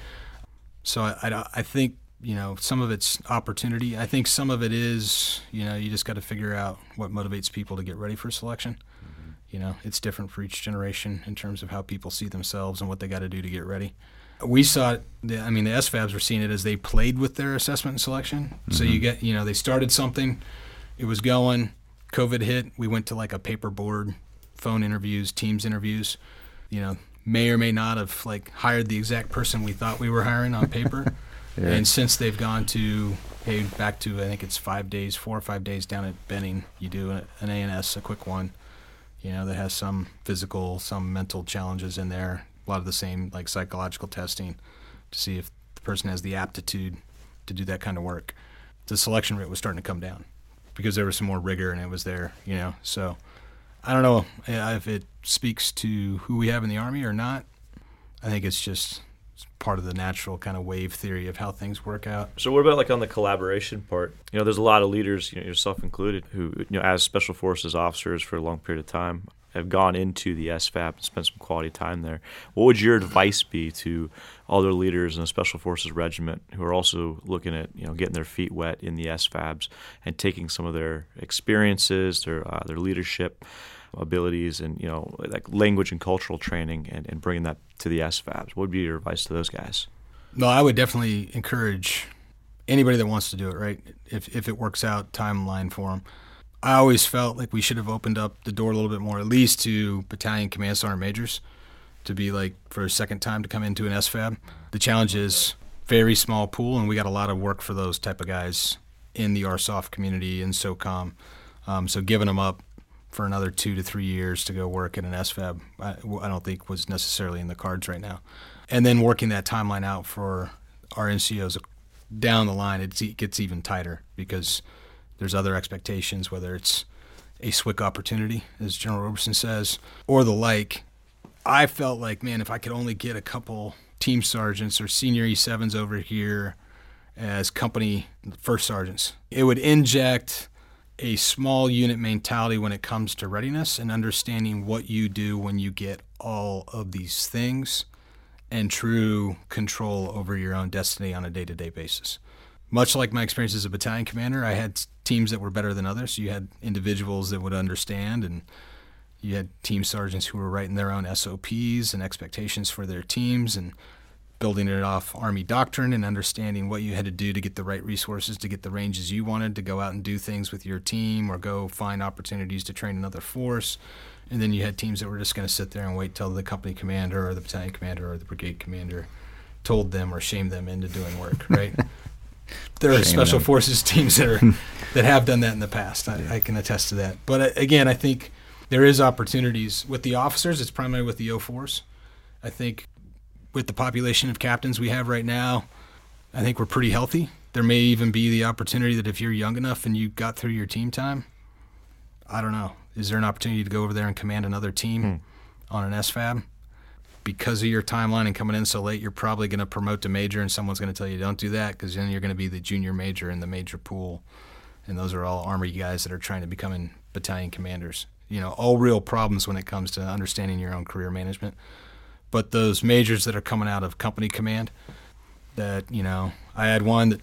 So I, I, I think you know some of it's opportunity. I think some of it is you know you just got to figure out what motivates people to get ready for selection. You know, it's different for each generation in terms of how people see themselves and what they got to do to get ready. We saw it. I mean, the SFABs were seeing it as they played with their assessment and selection. Mm-hmm. So you mm-hmm. get, you know, they started something, it was going. COVID hit. We went to like a paper board, phone interviews, Teams interviews. You know, may or may not have like hired the exact person we thought we were hiring on paper. yeah. And since they've gone to hey back to I think it's five days, four or five days down at Benning, you do an A&S, a quick one you know, that has some physical, some mental challenges in there. A lot of the same like psychological testing to see if the person has the aptitude to do that kind of work. The selection rate was starting to come down because there was some more rigor and it was there, you know. So I don't know if it speaks to who we have in the army or not. I think it's just part of the natural kind of wave theory of how things work out. So what about like on the collaboration part? You know, there's a lot of leaders, you know, yourself included, who you know, as special forces officers for a long period of time, have gone into the SFAB and spent some quality time there. What would your advice be to other leaders in a special forces regiment who are also looking at you know getting their feet wet in the SFABs and taking some of their experiences, their uh, their leadership? abilities and you know like language and cultural training and, and bringing that to the SFABs. What would be your advice to those guys? No, I would definitely encourage anybody that wants to do it. Right, if if it works out, timeline for them. I always felt like we should have opened up the door a little bit more, at least to battalion command sergeant majors, to be like for a second time to come into an SFAB. The challenge is very small pool, and we got a lot of work for those type of guys in the ARSOF community in SOCOM. Um, so giving them up for another two to three years to go work at an SFAB, I, I don't think was necessarily in the cards right now. And then working that timeline out for our NCOs down the line, it gets even tighter because there's other expectations, whether it's a SWCS opportunity, as General Roberson says, or the like. I felt like, man, if I could only get a couple team sergeants or senior E7s over here as company first sergeants, it would inject a small unit mentality when it comes to readiness and understanding what you do when you get all of these things and true control over your own destiny on a day to day basis. Much like my experience as a battalion commander, I had teams that were better than others. You had individuals that would understand, and you had team sergeants who were writing their own SOPs and expectations for their teams. And building it off Army doctrine and understanding what you had to do to get the right resources to get the ranges you wanted to go out and do things with your team or go find opportunities to train another force. And then you had teams that were just going to sit there and wait till the company commander or the battalion commander or the brigade commander told them or shamed them into doing work, right? there are Shame special them. forces teams that are that have done that in the past. I, I can attest to that. But uh, again, I think there is opportunities with the officers. It's primarily with the O4s. I think with the population of captains we have right now, I think we're pretty healthy. There may even be the opportunity that if you're young enough and you got through your team time, I don't know. Is there an opportunity to go over there and command another team on an SFAB? Because of your timeline and coming in so late, you're probably going to promote to major, and someone's going to tell you don't do that because then you're going to be the junior major in the major pool, and those are all army guys that are trying to become battalion commanders. You know, all real problems when it comes to understanding your own career management. But those majors that are coming out of company command, that you know, I had one that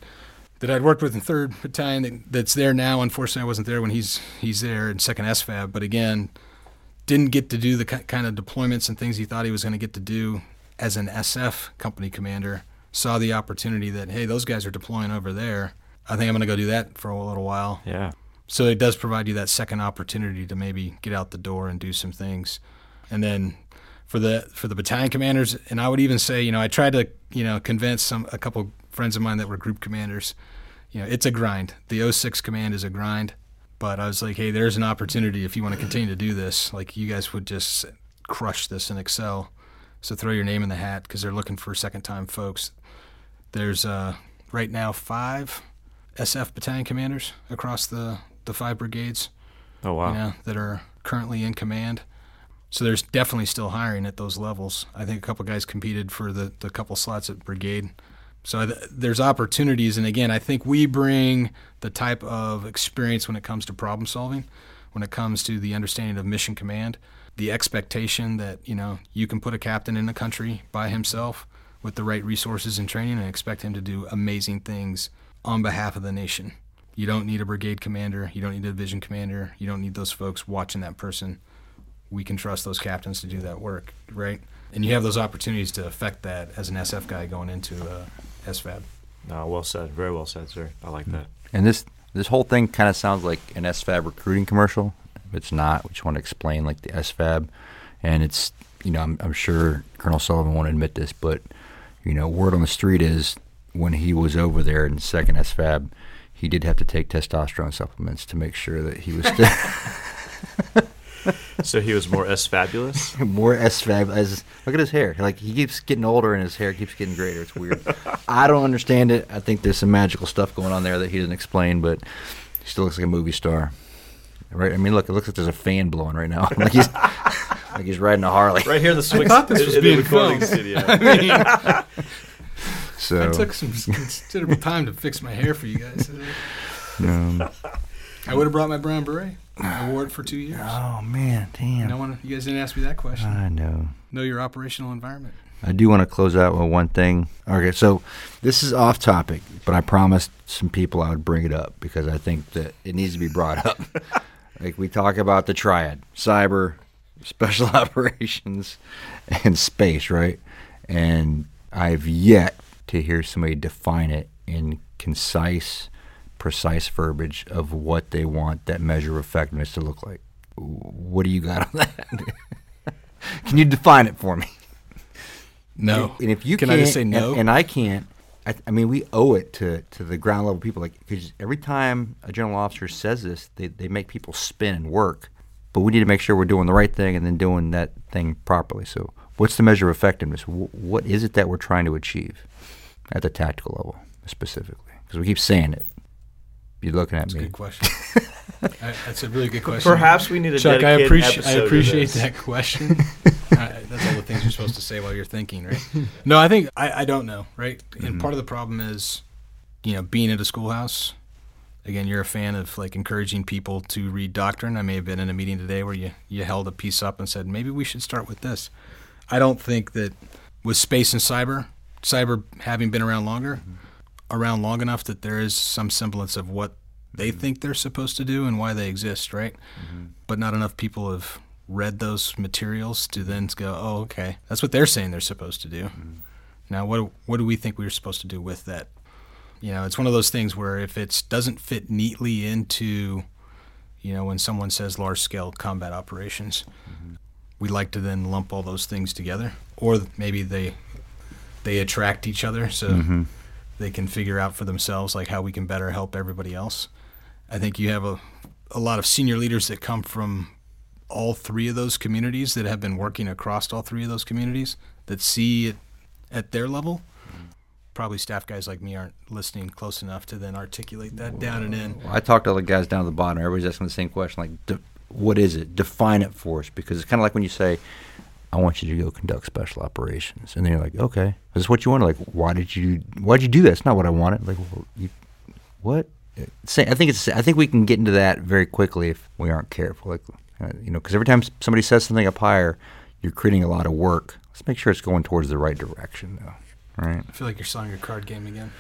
that I'd worked with in third battalion that, that's there now. Unfortunately, I wasn't there when he's he's there in second SFAB. But again, didn't get to do the kind of deployments and things he thought he was going to get to do as an SF company commander. Saw the opportunity that hey, those guys are deploying over there. I think I'm going to go do that for a little while. Yeah. So it does provide you that second opportunity to maybe get out the door and do some things. And then for the for the battalion commanders, and I would even say, you know, I tried to, you know, convince some a couple friends of mine that were group commanders. You know, it's a grind. The 06 command is a grind. But I was like, hey, there's an opportunity if you want to continue to do this. Like you guys would just crush this and excel. So throw your name in the hat because they're looking for second time folks. There's uh, right now five SF battalion commanders across the, the five brigades Oh wow. you know, that are currently in command. So there's definitely still hiring at those levels. I think a couple guys competed for the, the couple slots at brigade. So th- there's opportunities, and again, I think we bring the type of experience when it comes to problem solving, when it comes to the understanding of mission command, the expectation that you know you can put a captain in the country by himself with the right resources and training, and expect him to do amazing things on behalf of the nation. You don't need a brigade commander. You don't need a division commander. You don't need those folks watching that person. We can trust those captains to do that work, right? And you have those opportunities to affect that as an SF guy going into uh, SFAB. No, well said. Very well said, sir. I like that. And this this whole thing kind of sounds like an SFAB recruiting commercial. If it's not, we just want to explain like the SFAB, and it's you know I'm, I'm sure Colonel Sullivan won't admit this, but you know word on the street is when he was over there in second SFAB, he did have to take testosterone supplements to make sure that he was still So he was more S fabulous. more SFAB. As look at his hair, like he keeps getting older and his hair keeps getting greater. It's weird. I don't understand it. I think there's some magical stuff going on there that he doesn't explain, but he still looks like a movie star. Right? I mean, look, it looks like there's a fan blowing right now, like he's like he's riding a Harley. Right here in the swing. thought this was in the being recording filmed. studio. I mean, So I took some considerable time to fix my hair for you guys. um, I would have brought my brown beret. It for two years. oh man, damn. No one, you guys didn't ask me that question. I know. Know your operational environment. I do want to close out with one thing. Okay, so this is off topic, but I promised some people I would bring it up because I think that it needs to be brought up. like we talk about the triad: cyber, special operations, and space, right? And I've yet to hear somebody define it in concise, precise verbiage of what they want that measure of effectiveness to look like. What do you got on that? Can you define it for me? No. And if you Can can't, I just say no? And, I can't. I, I mean, we owe it to, to the ground level people. Like, because every time a general officer says this, they, they make people spin and work. But we need to make sure we're doing the right thing and then doing that thing properly. So, what's the measure of effectiveness? Wh- what is it that we're trying to achieve at the tactical level specifically? Because we keep saying it. You're looking at That's a me. good question. I, that's a really good question. Perhaps we need a Chuck, I dedicated appreciate I episode to appreciate that question. uh, that's all the things you're supposed to say while you're thinking, right? No, I think I, I don't know, right? And part of the problem is, you know, being at a schoolhouse. Again, you're a fan of like encouraging people to read doctrine. I may have been in a meeting today where you you held a piece up and said maybe we should start with this. I don't think that with space and cyber, cyber having been around longer, around long enough that there is some semblance of what they think they're supposed to do and why they exist, right? But not enough people have read those materials to then go, oh, okay, that's what they're saying they're supposed to do. Now, what what do we think we are supposed to do with that? You know, it's one of those things where if it doesn't fit neatly into, you know, when someone says large scale combat operations, mm-hmm. we like to then lump all those things together, or maybe they they attract each other, so mm-hmm. They can figure out for themselves like how we can better help everybody else. I think you have a a lot of senior leaders that come from all three of those communities that have been working across all three of those communities that see it at their level. Mm-hmm. Probably staff guys like me aren't listening close enough to then articulate that down and in. Well, I talked to the guys down at the bottom. Everybody's asking the same question, like, de- what is it? Define it for us, because it's kind of like when you say, "I want you to go conduct special operations," and then you're like, "Okay, is this what you wanted? Like, why did you? Why did you do that? It's not what I wanted. Like, well, you, what? I think it's. I think we can get into that very quickly if we aren't careful. Like, uh, you know, because every time somebody says something up higher, you're creating a lot of work. Let's make sure it's going towards the right direction, though. Right? I feel like you're selling your card game again.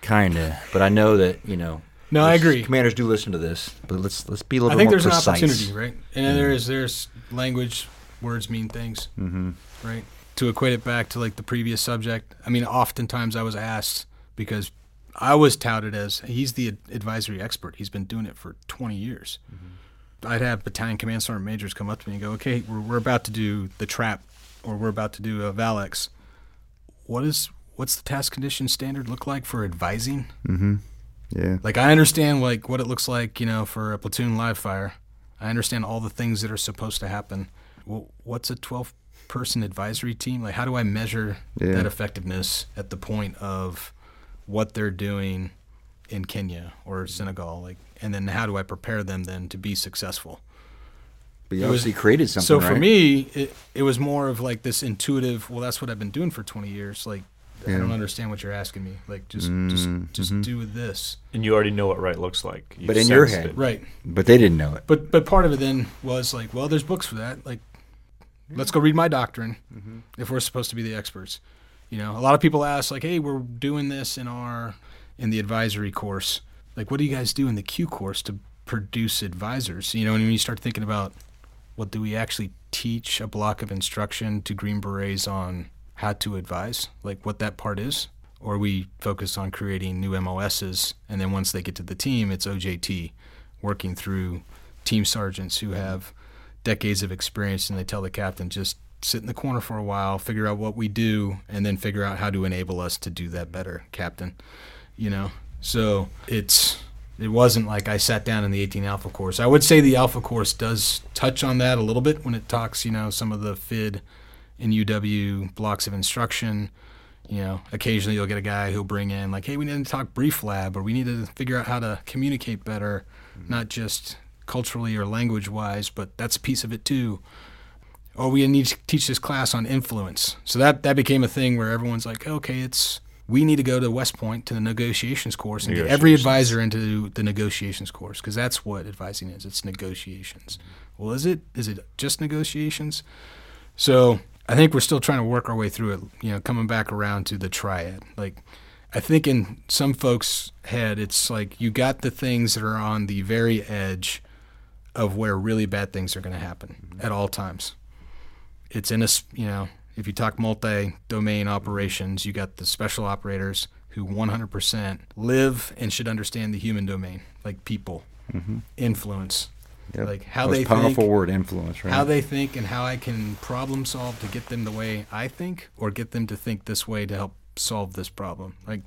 Kinda, but I know that you know. No, I agree. Commanders do listen to this, but let's let's be a little. I think more there's precise. an opportunity, right? And mm-hmm. there's there's language, words mean things, mm-hmm. right? To equate it back to like the previous subject, I mean, oftentimes I was asked because I was touted as he's the advisory expert. He's been doing it for 20 years. Mm-hmm. I'd have battalion command sergeant majors come up to me and go, "Okay, we're, we're about to do the trap, or we're about to do a Valex. What is what's the task condition standard look like for advising?" Mm-hmm. Yeah. Like I understand like what it looks like, you know, for a platoon live fire. I understand all the things that are supposed to happen. Well, what's a 12 person advisory team? Like how do I measure yeah. that effectiveness at the point of what they're doing in Kenya or Senegal? Like and then how do I prepare them then to be successful? But you it obviously was, created something. So for me, it, it was more of like this intuitive. Well, that's what I've been doing for 20 years. Like yeah. I don't understand what you're asking me. Like just mm, just just mm-hmm. do this. And you already know what right looks like. You've but in your head, it. right? But they didn't know it. But but part of it then was like, well, there's books for that. Like, let's go read my doctrine mm-hmm. if we're supposed to be the experts. You know, a lot of people ask like, hey, we're doing this in our in the advisory course like what do you guys do in the Q course to produce advisors? You know, and when you start thinking about what do we actually teach a block of instruction to Green Berets on how to advise, like what that part is, or we focus on creating new MOSs, and then once they get to the team, it's OJT, working through team sergeants who have decades of experience, and they tell the captain just sit in the corner for a while, figure out what we do, and then figure out how to enable us to do that better, captain. You know, so it's it wasn't like I sat down in the 18 Alpha course. I would say the Alpha course does touch on that a little bit when it talks, you know, some of the FID and UW blocks of instruction. You know, occasionally you'll get a guy who'll bring in like, hey, we need to talk brief lab, or we need to figure out how to communicate better, mm-hmm. not just culturally or language wise, but that's a piece of it too. Oh, we need to teach this class on influence. So that that became a thing where everyone's like, okay, it's we need to go to West Point to the negotiations course and get every advisor into the negotiations course because that's what advising is. It's negotiations. Well, is it? Is it just negotiations? So I think we're still trying to work our way through it. You know, coming back around to the triad. Like, I think in some folks' head, it's like you got the things that are on the very edge of where really bad things are going to happen mm-hmm. at all times. It's in a you know if you talk multi-domain operations, you got the special operators who 100% live and should understand the human domain, like people, mm-hmm. influence, yep. like how Most they powerful think, word, influence, right? How they think and how I can problem solve to get them the way I think, or get them to think this way to help solve this problem. Like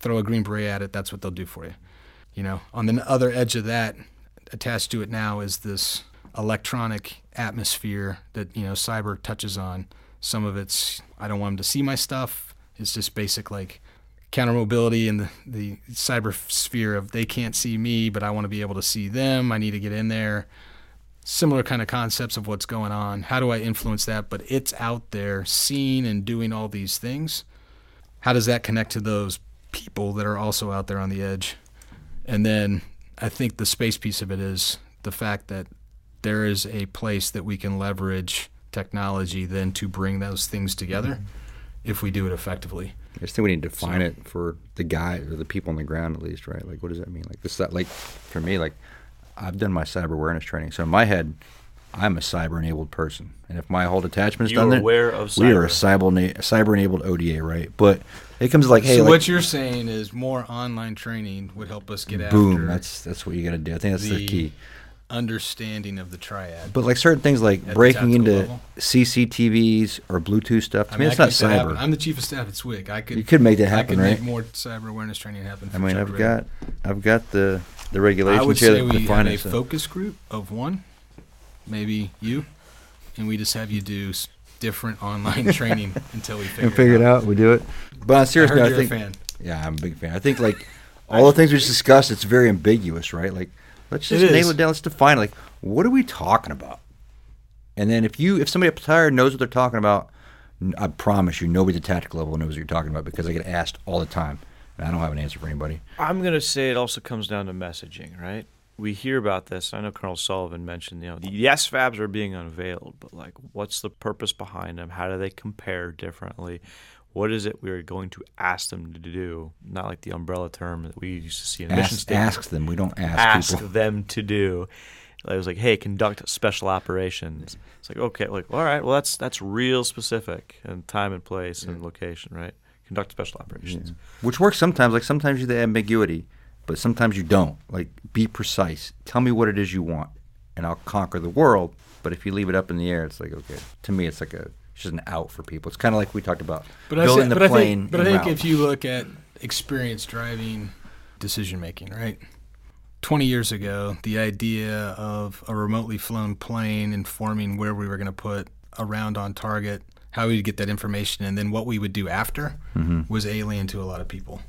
throw a green beret at it, that's what they'll do for you. You know, on the other edge of that, attached to it now is this electronic atmosphere that you know cyber touches on some of it's I don't want them to see my stuff. It's just basic like counter mobility in the, the cyber sphere of they can't see me, but I want to be able to see them. I need to get in there. Similar kind of concepts of what's going on. How do I influence that? But it's out there, seen and doing all these things. How does that connect to those people that are also out there on the edge? And then I think the space piece of it is the fact that there is a place that we can leverage technology then to bring those things together mm-hmm. if we do it effectively. I just think we need to define so, it for the guy or the people on the ground at least, right? Like, what does that mean? Like this, that, like for me, like I've done my cyber awareness training, so in my head, I'm a cyber-enabled person, and if my whole detachment's You done are that, aware of we are a cyber. cyber cyber-enabled ODA, right? But it comes like, hey, so like, what you're saying is more online training would help us get boom, after that's that's what you got to do. I think that's the, the key. understanding of the triad. But like certain things, like breaking into level? CCTVs or Bluetooth stuff, to I me, mean, it's not could make that happen. cyber. I'm the chief of staff at SWCS. I could You could make that I happen, could right? make more cyber awareness training happen. For I mean, I've Ritter. got, I've got the the I regulations would here say that we define have a so- focus group of one, maybe you, and we just have you do different online training until we figure, and figure it out. We do it. But on a I serious heard note, I you're think a fan. Yeah, I'm a big fan. I think like all the things we just discussed, it's very ambiguous, right? Like let's just It nail is. it down. Let's define it. like what are we talking about? And then if you if somebody up higher knows what they're talking about, I promise you, nobody at the tactical level knows what you're talking about because I get asked all the time, and I don't have an answer for anybody. I'm going to say it also comes down to messaging, right? We hear about this. I know Colonel Sullivan mentioned, you know, the SFABs are being unveiled, but like, what's the purpose behind them? How do they compare differently? What is it we're going to ask them to do? Not like the umbrella term that we used to see in mission Ask, statements. ask them. We don't ask, ask people. them to do. It was like, hey, conduct special operations. It's like, okay, like, all right, well, that's that's real specific and time and place and location, right? Conduct special operations. Which works sometimes. Like sometimes you the ambiguity, but sometimes you don't. Like be precise. Tell me what it is you want, and I'll conquer the world. But if you leave it up in the air, it's like okay. To me, it's like a it's just an out for people. It's kind of like we talked about But I, building say, the but I plane. think, but I think route. if you look at experience driving decision making, right? 20 years ago, the idea of a remotely flown plane informing where we were going to put a round on target, how we'd get that information, and then what we would do after mm-hmm. was alien to a lot of people.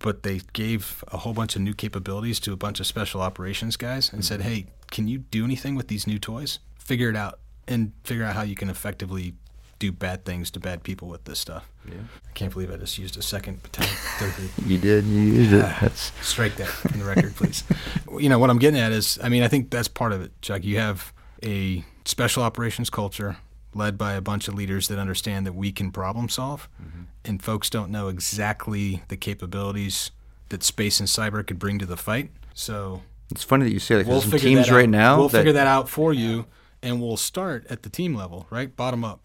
But they gave a whole bunch of new capabilities to a bunch of special operations guys and said, mm-hmm. hey, can you do anything with these new toys? Figure it out and figure out how you can effectively do bad things to bad people with this stuff. Yeah. I can't believe I just used a second battalion. you did, you used it. Ah, that's Strike that from the record, please. you know, what I'm getting at is, I mean, I think that's part of it, Chuck. You have a special operations culture led by a bunch of leaders that understand that we can problem solve, mm-hmm. and folks don't know exactly the capabilities that space and cyber could bring to the fight. So it's funny that you say that. we'll there's some figure teams that right now We'll that, figure that out for you, and we'll start at the team level, right, bottom up.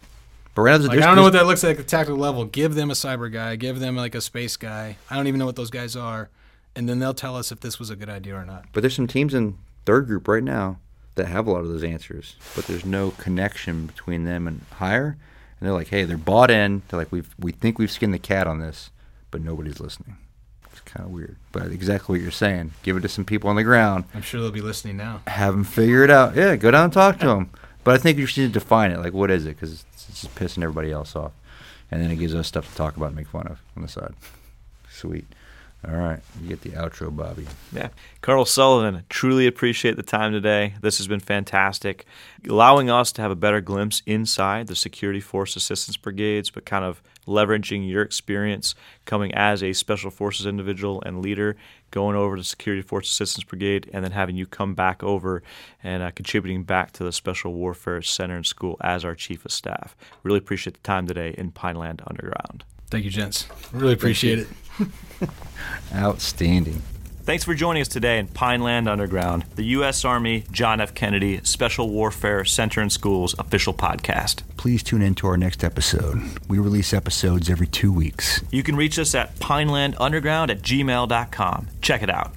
But right now, Like, I don't know what that looks like at the tactical level. Give them a cyber guy. Give them like a space guy. I don't even know what those guys are, and then they'll tell us if this was a good idea or not. But there's some teams in third group right now that have a lot of those answers, but there's no connection between them and higher. And they're like, hey, they're bought in. They're like, we we think we've skinned the cat on this, but nobody's listening. It's kind of weird. But exactly what you're saying. Give it to some people on the ground. I'm sure they'll be listening now. Have them figure it out. Yeah, go down and talk to them. But I think you should define it. Like, what is it? Because it's, it's just pissing everybody else off. And then it gives us stuff to talk about and make fun of on the side. Sweet. All right. You get the outro, Bobby. Yeah. Colonel Sullivan, truly appreciate the time today. This has been fantastic, allowing us to have a better glimpse inside the Security Force Assistance Brigades, but kind of leveraging your experience coming as a Special Forces individual and leader, going over to Security Force Assistance Brigade, and then having you come back over and uh, contributing back to the Special Warfare Center and School as our Chief of Staff. Really appreciate the time today in Pineland Underground. Thank you, gents. Really appreciate it. Outstanding. Thanks for joining us today in Pineland Underground, the U.S. Army John F. Kennedy Special Warfare Center and Schools official podcast. Please tune in to our next episode. We release episodes every two weeks. You can reach us at pinelandunderground at gmail.com. Check it out.